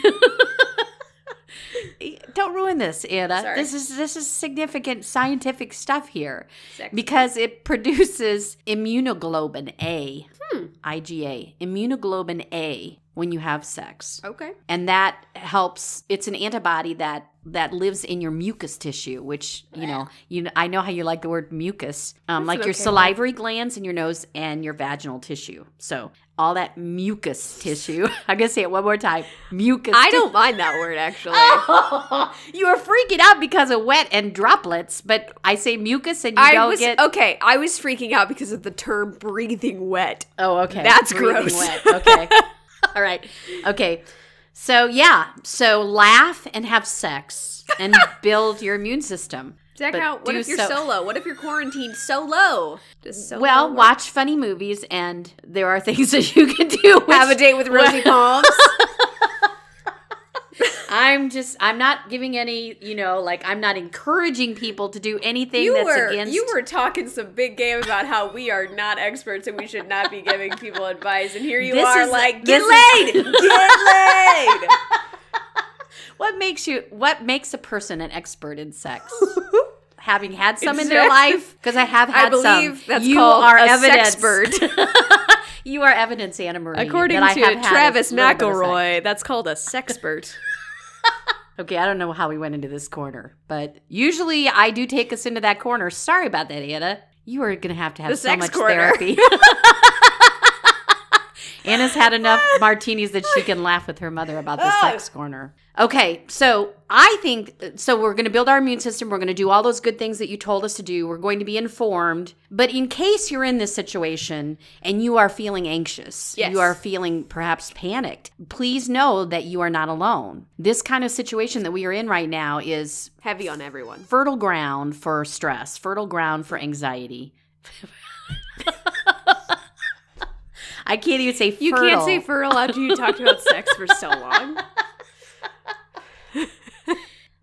Don't ruin this, Anna. Sorry. This is this is significant scientific stuff here Sex. because it produces immunoglobulin A, Hmm. IgA, immunoglobulin A when you have sex. Okay. And that helps it's an antibody that that lives in your mucus tissue, which, you know, you I know how you like the word mucus. Um, like your okay salivary glands in your nose and your vaginal tissue. So all that mucus tissue. I'm gonna say it one more time. Mucus I don't mind that word actually. you were freaking out because of wet and droplets, but I say mucus and you I don't was get. okay. I was freaking out because of the term "breathing wet." Oh, okay. That's Breathing gross. wet. Okay. All right. Okay. So yeah. So laugh and have sex and build your immune system. Zach, how, what if you're so- solo? What if you're quarantined solo? Does solo Well, work? watch funny movies, and there are things that you can do. have a date with Rosie Palms. I'm just, I'm not giving any, you know, like I'm not encouraging people to do anything you that's were against. you were talking some big game about how we are not experts and we should not be giving people advice, and here you This are is- like, get is- laid, get laid. What makes you? What makes a person an expert in sex? Having had some in their life, because I have had I believe some. that's you called are a evidence. sexpert. you are evidence, Anna Marie. According to Travis little bit of sex. McElroy, that's called a sexpert. Okay, I don't know how we went into this corner, but usually I do take us into that corner. Sorry about that, Anna. You are going to have to have so much corner. therapy. Anna's had enough martinis that she can laugh with her mother about the sex corner. Okay, so I think so. We're going to build our immune system. We're going to do all those good things that you told us to do. We're going to be informed. But in case you're in this situation and you are feeling anxious, Yes. you are feeling perhaps panicked, please know that you are not alone. This kind of situation that we are in right now is Heavy on everyone. fertile ground for stress, fertile ground for anxiety. I can't even say fertile. You can't say fertile after you talked about sex for so long.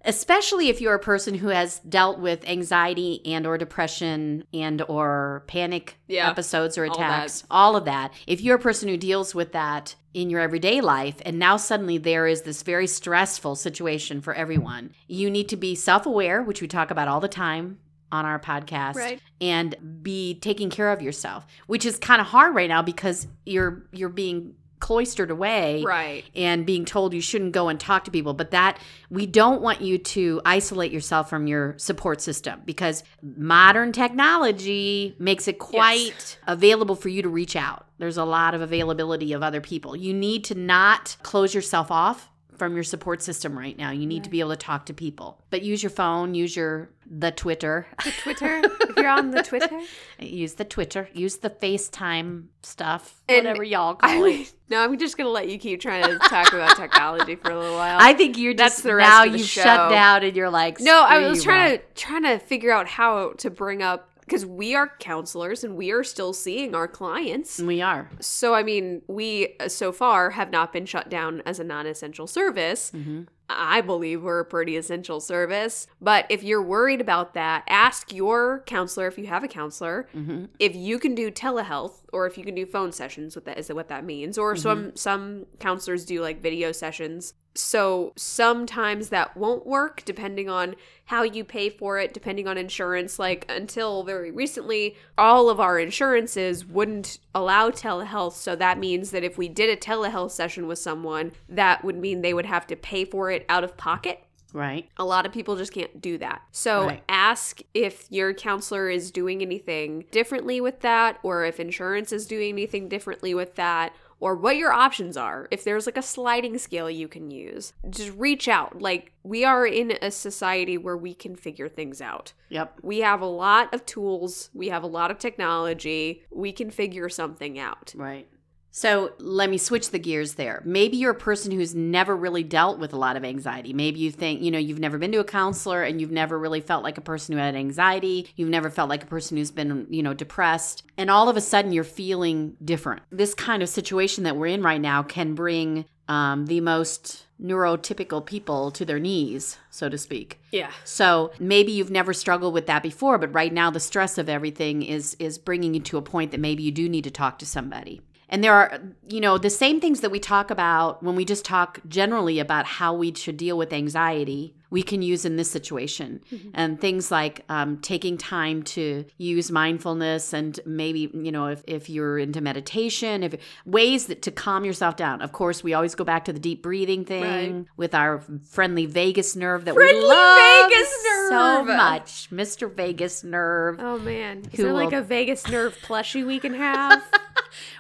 especially if you're a person who has dealt with anxiety and or depression and or panic Yeah, episodes or all attacks all of that if you're a person who deals with that in your everyday life and now suddenly there is this very stressful situation for everyone you need to be self-aware which we talk about all the time on our podcast Right. and be taking care of yourself which is kind of hard right now because you're you're being cloistered away Right. and being told you shouldn't go and talk to people but that we don't want you to isolate yourself from your support system because modern technology makes it quite available for you to reach out there's a lot of availability of other people you need to not close yourself off from your support system right now you need to be able to talk to people but use your phone use your the twitter The Twitter. if you're on the Twitter. use the twitter use the facetime stuff And whatever y'all I call it no, I'm just gonna let you keep trying to talk about technology for a little while. I think you're That's just the rest now you've show. shut down and you're like no, I was trying Rob." to trying to figure out how to bring up because we are counselors and we are still seeing our clients. We are. So I mean, we uh, so far have not been shut down as a non-essential service. Mm-hmm. I believe we're a pretty essential service. But if you're worried about that, ask your counselor if you have a counselor mm-hmm. if you can do telehealth or if you can do phone sessions. What that is what that means. Or mm-hmm. some some counselors do like video sessions. So sometimes that won't work depending on how you pay for it, depending on insurance. Like until very recently, all of our insurances wouldn't allow telehealth. So that means that if we did a telehealth session with someone, that would mean they would have to pay for it out of pocket. Right. A lot of people just can't do that. So Right. ask if your counselor is doing anything differently with that, or if insurance is doing anything differently with that, or what your options are. If there's like a sliding scale you can use, just reach out. Like, we are in a society where we can figure things out. Yep. We have a lot of tools, we have a lot of technology, we can figure something out. Right. So let me switch the gears there. Maybe you're a person who's never really dealt with a lot of anxiety. Maybe you think, you know, you've never been to a counselor and you've never really felt like a person who had anxiety. You've never felt like a person who's been, you know, depressed. And all of a sudden you're feeling different. This kind of situation that we're in right now can bring um, the most neurotypical people to their knees, so to speak. Yeah. So maybe you've never struggled with that before, but right now the stress of everything is is bringing you to a point that maybe you do need to talk to somebody. And there are, you know, the same things that we talk about when we just talk generally about how we should deal with anxiety, we can use in this situation. And things like um, taking time to use mindfulness and maybe, you know, if, if you're into meditation, if ways that to calm yourself down. Of course, we always go back to the deep breathing thing Right. with our friendly vagus nerve that Friendly we love vagus nerve. so much. Mr. Vagus Nerve. Oh man. Is there like a vagus nerve plushie we can have?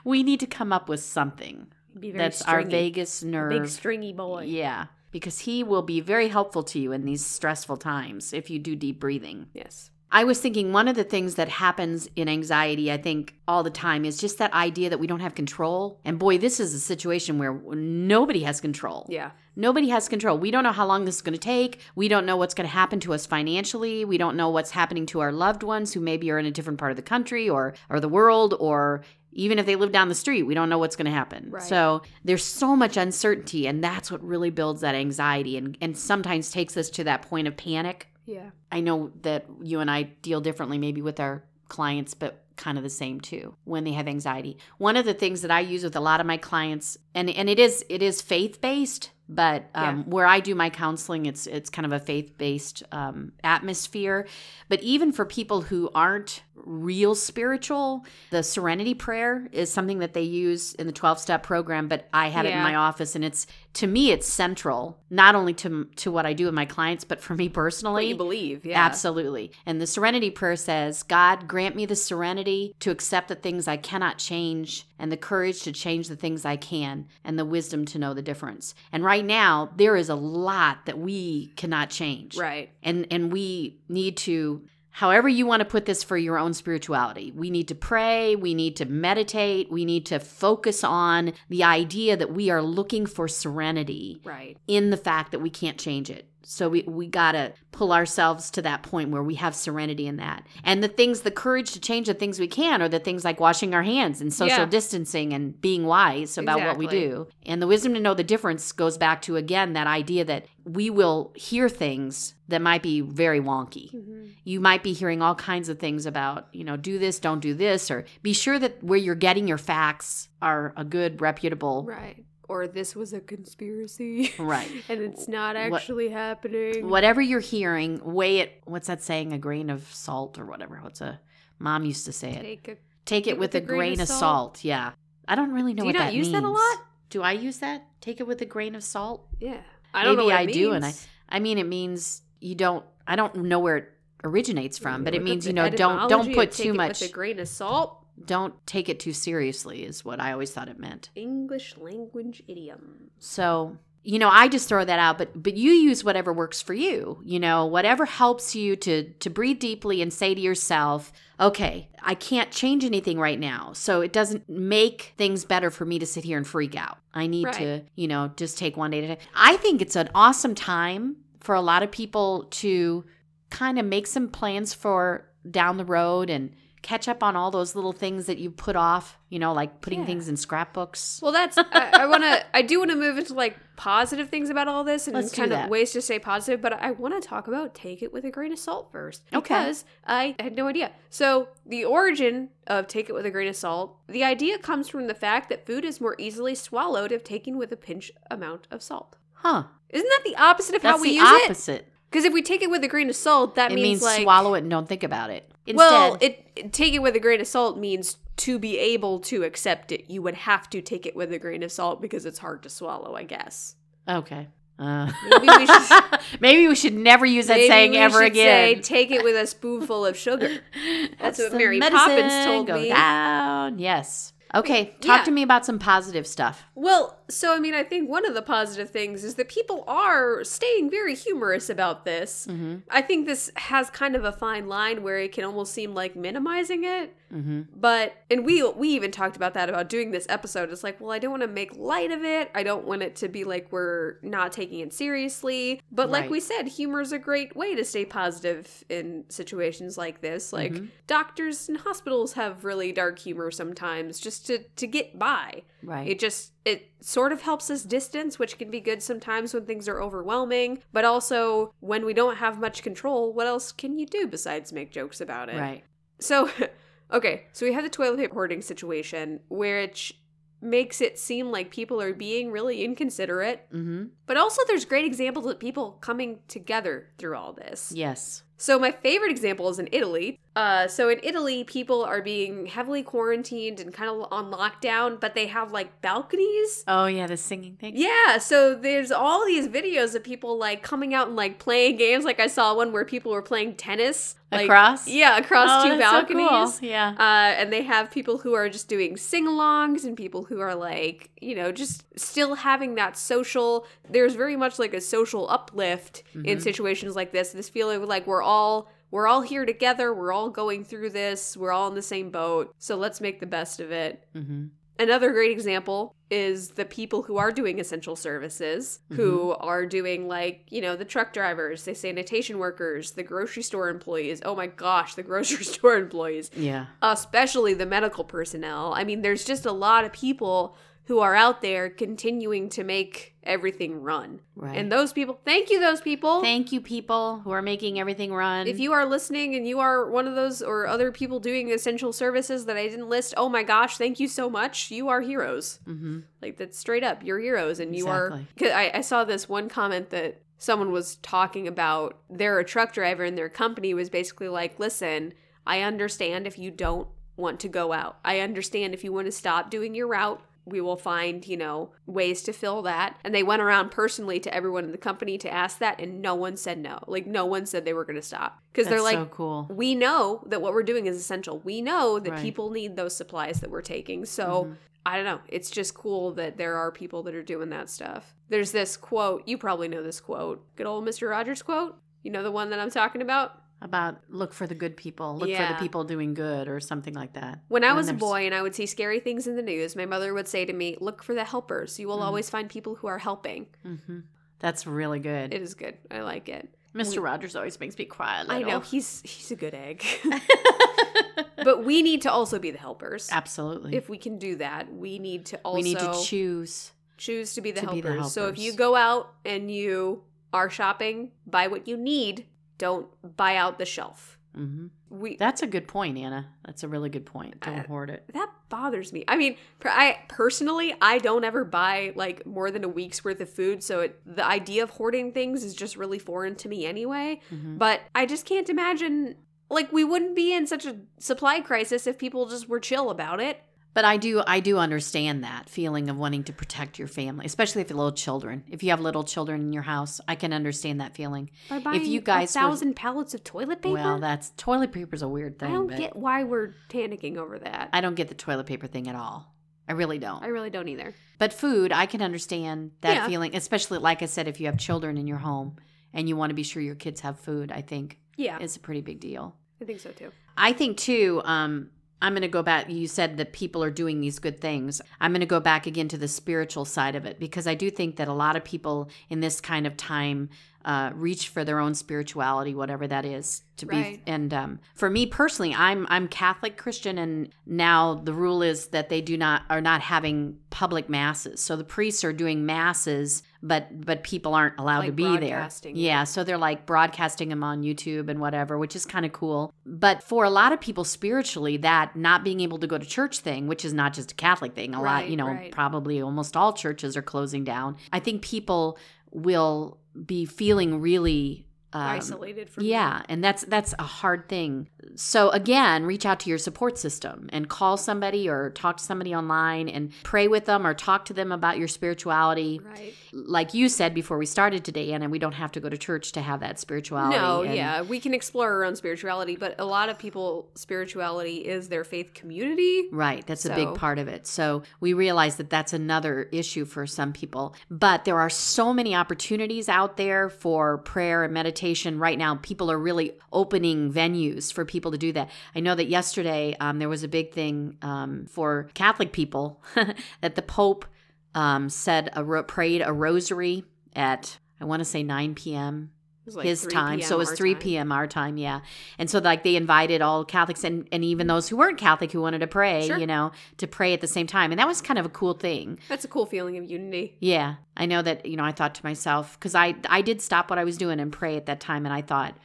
We need to come up with something Be very that's our stringy. vagus nerve. Big stringy boy. Yeah, because he will be very helpful to you in these stressful times if you do deep breathing. Yes. I was thinking one of the things that happens in anxiety, I think, all the time is just that idea that we don't have control. And boy, this is a situation where nobody has control. Yeah. Nobody has control. We don't know how long this is going to take. We don't know what's going to happen to us financially. We don't know what's happening to our loved ones who maybe are in a different part of the country or or the world or even if they live down the street, we don't know what's going to happen. Right. So there's so much uncertainty and that's what really builds that anxiety and and sometimes takes us to that point of panic. Yeah. I know that you and I deal differently maybe with our clients, but kind of the same too when they have anxiety. One of the things that I use with a lot of my clients, and and it is it is faith based, but um, where I do my counseling, it's it's kind of a faith based um, atmosphere. But even for people who aren't real spiritual, the Serenity Prayer is something that they use in the twelve step program. But I have it in my office, and it's to me it's central not only to to what I do with my clients, but for me personally. What you believe. Yeah. Absolutely. And the serenity prayer says, God, grant me the serenity to accept the things I cannot change and the courage to change the things I can and the wisdom to know the difference. And right now, there is a lot that we cannot change. Right. And and we need to however you want to put this for your own spirituality. We need to pray, we need to meditate, we need to focus on the idea that we are looking for serenity Right. in the fact that we can't change it. So we, we got to pull ourselves to that point where we have serenity in that. And the things, the courage to change the things we can are the things like washing our hands and social Yeah. distancing and being wise about what we do. And the wisdom to know the difference goes back to, again, that idea that we will hear things that might be very wonky. Mm-hmm. You might be hearing all kinds of things about, you know, do this, don't do this, or be sure that where you're getting your facts are a good, reputable. Right. Or this was a conspiracy. Right. and it's not What- actually happening. Whatever you're hearing, weigh it. What's that saying? A grain of salt or whatever. What's a mom used to say it? Take a Take it with, a grain, of salt. Yeah. I don't really know Do what you not that use that a lot? Do I use that? Take it with a grain of salt. Yeah. I don't know Maybe what I do, and I- I mean, it means you don't. I don't know where it originates from, but it means you know don't don't put too it much. With a grain of salt. Don't take it too seriously. Is what I always thought it meant. English language idiom. So, you know, I just throw that out, but but you use whatever works for you. You know, whatever helps you to to breathe deeply and say to yourself, "Okay, I can't change anything right now." So it doesn't make things better for me to sit here and freak out. I need to, you know, just take one day at a time. I think it's an awesome time for a lot of people to kind of make some plans for down the road and catch up on all those little things that you put off, you know, like putting Yeah. things in scrapbooks. Well, that's I, I want to. I do want to move into like positive things about all this and Let's kind of ways to stay positive. But I want to talk about take it with a grain of salt first Okay. because I had no idea. So the origin of take it with a grain of salt, the idea comes from the fact that food is more easily swallowed if taken with a pinch amount of salt. Huh. Isn't that the opposite of That's how we use it? Because if we take it with a grain of salt, that it means, means, like swallow it and don't think about it. Instead, well, it, take it with a grain of salt means to be able to accept it, you would have to take it with a grain of salt because it's hard to swallow. I guess. okay. Uh, Maybe we should- maybe we should never use that saying we ever should Say, again. take it with a spoonful of sugar. That's what Mary Poppins told go me. Down. Yes. Okay. Talk Yeah. to me about some positive stuff. Well, so I mean, I think one of the positive things is that people are staying very humorous about this. Mm-hmm. I think this has kind of a fine line where it can almost seem like minimizing it. Mm-hmm. But and we we even talked about that about doing this episode. It's like, well, I don't want to make light of it. I don't want it to be like we're not taking it seriously. But like we said, humor is a great way to stay positive in situations like this. Like Mhm. doctors and hospitals have really dark humor sometimes just to to get by. Right. It just it sort of helps us distance, which can be good sometimes when things are overwhelming, but also when we don't have much control, what else can you do besides make jokes about it? right. So, okay, so we have the toilet paper hoarding situation, which makes it seem like people are being really inconsiderate, Mm-hmm. but also there's great examples of people coming together through all this. Yes. So my favorite example is in Italy. Uh, so in Italy, people are being heavily quarantined and kind of on lockdown, but they have like balconies. Oh yeah, the singing thing. Yeah, so there's all these videos of people like coming out and like playing games. Like I saw one where people were playing tennis like, Across? Yeah, across Oh, two that's so balconies. cool. Yeah. Uh, and they have people who are just doing sing-alongs and people who are like, you know, just still having that social. There's very much like a social uplift in Mhm. situations like this. This feeling like we're all we're all here together. We're all going through this. We're all in the same boat. So let's make the best of it. Mm-hmm. Another great example is the people who are doing essential services, who are doing like, you know, the truck drivers, the sanitation workers, the grocery store employees. Oh my gosh, the grocery store employees, Yeah. especially the medical personnel. I mean, there's just a lot of people who are out there continuing to make everything run. Right. And those people, thank you, those people. Thank you, people who are making everything run. If you are listening and you are one of those or other people doing essential services that I didn't list, oh my gosh, thank you so much. You are heroes. mm-hmm. Like that's straight up, you're heroes, and you are. Cause I, I saw this one comment that someone was talking about. They're a truck driver, and their company was basically like, "Listen, I understand if you don't want to go out. I understand if you want to stop doing your route." We will find, you know, ways to fill that. And they went around personally to everyone in the company to ask that, and no one said no. Like, no one said they were going to stop. Because they're like, so cool. we know that what we're doing is essential. We know that Right. people need those supplies that we're taking. So Mhm. I don't know. It's just cool that there are people that are doing that stuff. There's this quote. You probably know this quote. Good old Mr. Rogers quote. You know the one that I'm talking about? About look for the good people, look for the people doing good, or something like that. When I was a boy and I would see scary things in the news, my mother would say to me, Look for the helpers. You will Mhm. always find people who are helping. Mhm. That's really good. It is good. I like it. Mr. Rogers always makes me cry a little. I know he's he's a good egg. but we need to also be the helpers. Absolutely. If we can do that, we need to also we need to choose. choose to be the, to be helpers. So if you go out and you are shopping, buy what you need. Don't buy out the shelf. hmm We That's a good point, Anna. That's a really good point. Don't Uh, hoard it. that bothers me. I mean, I personally I don't ever buy like more than a week's worth of food, so it, the idea of hoarding things is just really foreign to me anyway. Mhm. But I just can't imagine like we wouldn't be in such a supply crisis if people just were chill about it. But I do, I do understand that feeling of wanting to protect your family, especially if you're little children. If you have little children in your house, I can understand that feeling. By buying you guys a were- thousand pallets of toilet paper. Well, that's toilet paper's a weird thing. I don't get why we're panicking over that. I don't get the toilet paper thing at all. I really don't. I really don't either. But food, I can understand that Yeah. feeling, especially like I said, if you have children in your home and you want to be sure your kids have food. I think Yeah, it's a pretty big deal. I think so too. I think too. Um, I'm going to go back. You said that people are doing these good things. I'm going to go back again to the spiritual side of it because I do think that a lot of people in this kind of time uh, reach for their own spirituality, whatever that is to be. And um, for me personally, I'm I'm Catholic Christian, and now the rule is that they do not are not having public masses. So the priests are doing masses, but but people aren't allowed Like to be there. Yeah, so they're like broadcasting them on YouTube and whatever, which is kind of cool. But for a lot of people spiritually, that not being able to go to church thing, which is not just a Catholic thing, a lot, you know, right. probably almost all churches are closing down. I think people will be feeling really um, Isolated from yeah, and that's that's a hard thing. So again, reach out to your support system and call somebody or talk to somebody online and pray with them or talk to them about your spirituality. right. Like you said before we started today, Anna, we don't have to go to church to have that spirituality. No, and- yeah, we can explore our own spirituality, but a lot of people spirituality is their faith community. Right, that's a big part of it. So we realize that that's another issue for some people. But there are so many opportunities out there for prayer and meditation right now. People are really opening venues for people to do that. I know that yesterday um, there was a big thing um, for Catholic people that the Pope um, said a ro- prayed a rosary at I want to say 9 p.m like his 3 time. So it was 3 time. p.m. our time, yeah. And so like they invited all Catholics and, and even those who weren't Catholic who wanted to pray, Sure. you know, to pray at the same time. And that was kind of a cool thing. That's a cool feeling of unity. Yeah. I know that, you know, I thought to myself, because I I did stop what I was doing and pray at that time and I thought,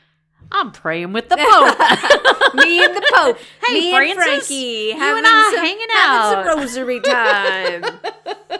I'm praying with the Pope. Me and the Pope. Hey, Me Francis, and Frankie. you having and I some, hanging having out. some rosary time.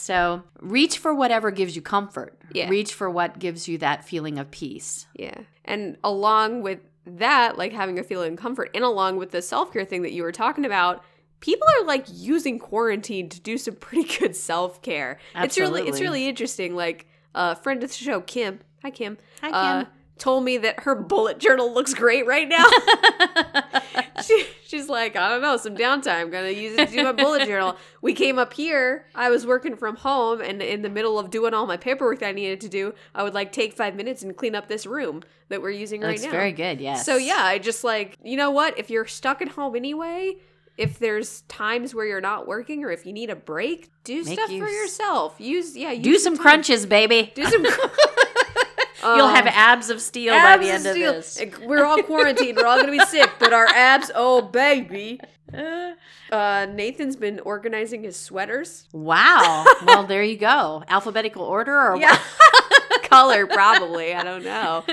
so reach for whatever gives you comfort. Yeah. Reach for what gives you that feeling of peace. yeah. And along with that, like having a feeling of comfort, and along with the self care thing that you were talking about, people are like using quarantine to do some pretty good self care. It's really it's really interesting. Like a friend of the show, Kim. Hi Kim. Hi, Uh, Kim. Told me that her bullet journal looks great right now. she, she's like, I don't know, some downtime. I'm Gonna use it to do my bullet journal. We came up here. I was working from home, and in the middle of doing all my paperwork that I needed to do, I would like take five minutes and clean up this room that we're using right That's now. very good, yes. So yeah, I just like you know what? If you're stuck at home anyway, if there's times where you're not working, or if you need a break, do Make stuff for yourself. Use yeah, Do some time. crunches, baby. Do some. You'll have Um, abs of steel by the end of steel. this. We're all quarantined. We're all gonna be sick, but our abs, oh baby. Uh, Nathan's been organizing his sweaters. Wow. well, there you go. Alphabetical order or Yeah. Color, probably. I don't know.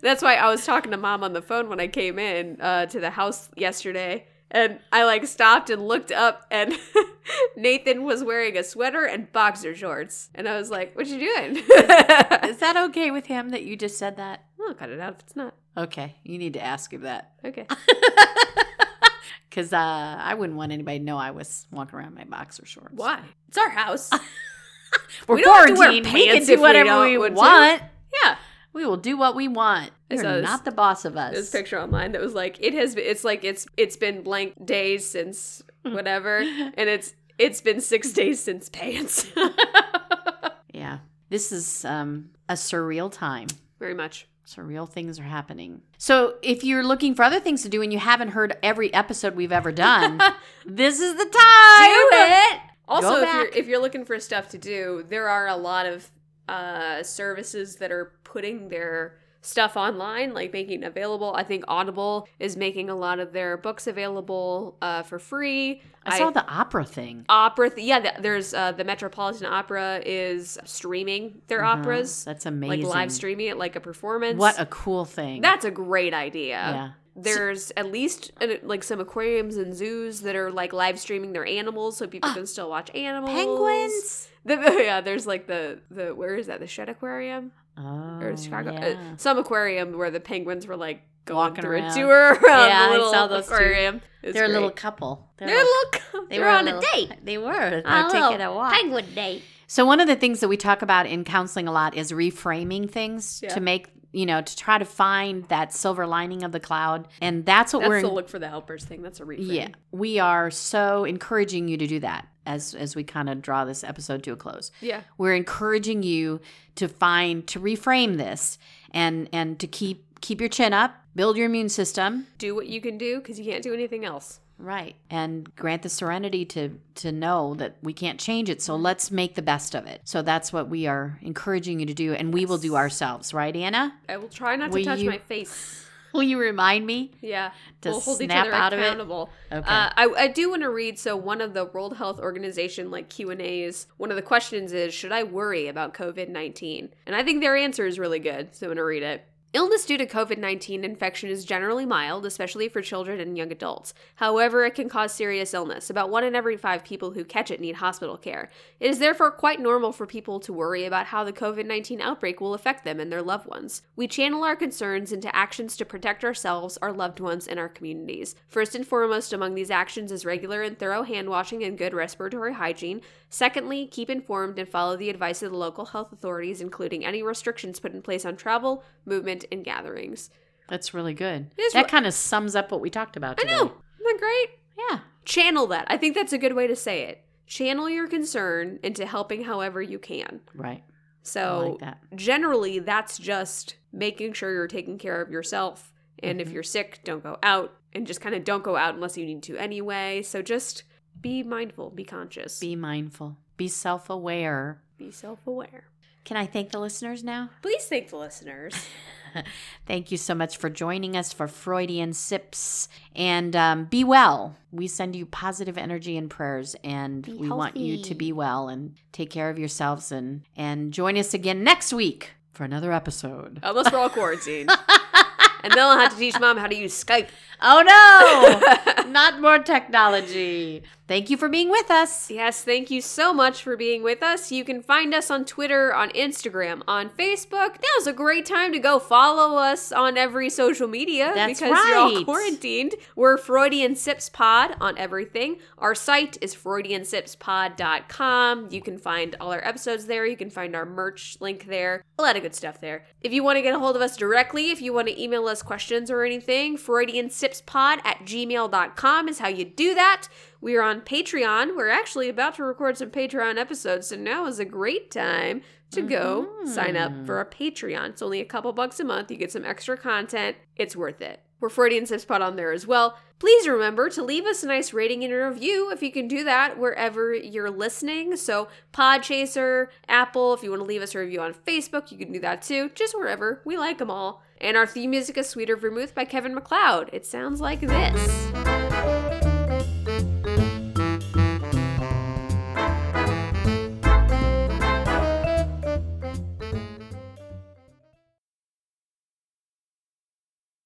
That's why I was talking to mom on the phone when I came in uh, to the house yesterday. And I like stopped and looked up, and Nathan was wearing a sweater and boxer shorts. And I was like, "What you doing?" Is that okay with him that you just said that? I'll cut it out if it's not. Okay, you need to ask him that. Okay. Because uh, I wouldn't want anybody to know I was walking around in my boxer shorts. Why? It's our house. We're We don't have to wear quarantined. We can do if we whatever don't we want to. want. yeah. We will do what we want. You're not the boss of us. This picture online that was like, it has. It's like it's it's been blank days since whatever, and it's it's been six days since pants. yeah. This is um, a surreal time. Very much. Surreal things are happening. So, if you're looking for other things to do and you haven't heard every episode we've ever done, this is the time. Do it. Also, if you're if you're looking for stuff to do, there are a lot of uh, services that are putting their stuff online, like making it available. I think Audible is making a lot of their books available uh, for free. I saw the opera thing. opera. Th- yeah, th- there's uh, the Metropolitan Opera is streaming their operas, That's amazing. like live streaming it like a performance. What a cool thing. That's a great idea. Yeah. There's at least uh, like some aquariums and zoos that are like live streaming their animals, so people can still watch animals. Penguins. The, yeah, there's like the the where is that? The Shedd Aquarium Oh, or Chicago? yeah. Uh, some aquarium where the penguins were like going Walking through around. a tour around Yeah, I the little saw those too. aquarium. It's They're a little couple. They're a little. cou- They They're were on little- a date. They were. They're A taking a walk. penguin date. So one of the things that we talk about in counseling a lot is reframing things Yeah. to make you know to try to find that silver lining of the cloud, and that's what That's we're the look for the helpers thing. That's a reframe. yeah we are so encouraging you to do that as as we kind of draw this episode to a close. Yeah. We're encouraging you to find to reframe this and and to keep keep your chin up, build your immune system, Do what you can do because you can't do anything else. Right. And grant the serenity to to know that we can't change it. So let's make the best of it. So that's what we are encouraging you to do and we will do ourselves, right, Anna? I will try not to touch you- my face. Will you remind me? Yeah, To we'll hold each other out of it? accountable. Okay. Uh, I, I do want to read. So one of the World Health Organization like Q and A's. One of the questions is, should I worry about COVID nineteen? And I think their answer is really good. So I'm gonna read it. Illness due to COVID 19 infection is generally mild, especially for children and young adults. However, it can cause serious illness. About one in every five people who catch it need hospital care. It is therefore quite normal for people to worry about how the COVID 19 outbreak will affect them and their loved ones. We channel our concerns into actions to protect ourselves, our loved ones, and our communities. First and foremost among these actions is regular and thorough hand washing and good respiratory hygiene. Secondly, keep informed and follow the advice of the local health authorities, including any restrictions put in place on travel, movement, and gatherings. That's really good. that re- kind of sums up what we talked about I know. Isn't that great? Yeah. Channel that. I think that's a good way to say it. Channel your concern into helping however you can. Right. So, like that. generally, that's just making sure you're taking care of yourself. And if mm-hmm. you're sick, don't go out. And just kind of don't go out unless you need to anyway. So, just be mindful, be conscious, be, mindful. Be self-aware. Be self aware. Can I thank the listeners now? Please thank the listeners. Thank you so much for joining us for Freudian Sips. And um, be well. We send you positive energy and prayers, and Be we want you to be well and take care of yourselves. And, and join us again next week for another episode. Unless we're all quarantined. and then I'll have to teach mom how to use Skype. Oh no! Not more technology. Thank you for being with us. Yes, thank you so much for being with us. You can find us on Twitter, on Instagram, on Facebook. Now's a great time to go follow us on every social media That's because you're all right. quarantined. We're Freudian Sips Pod on everything. Our site is freudiansipspod.com. You can find all our episodes there. You can find our merch link there. A lot of good stuff there. If you want to get a hold of us directly, if you want to email us questions or anything, freudiansipspod at gmail.com is how you do that. We are on Patreon. We're actually about to record some Patreon episodes, so now is a great time to go mm-hmm. sign up for a Patreon. It's only a couple bucks a month. You get some extra content. It's worth it. We're Freudian Sips Pod on there as well. Please remember to leave us a nice rating and a review if you can do that wherever you're listening. So, Podchaser, Apple, if you want to leave us a review on Facebook, you can do that too. Just wherever. We like them all. And our theme music is Sweeter Vermouth by Kevin MacLeod. It sounds like this.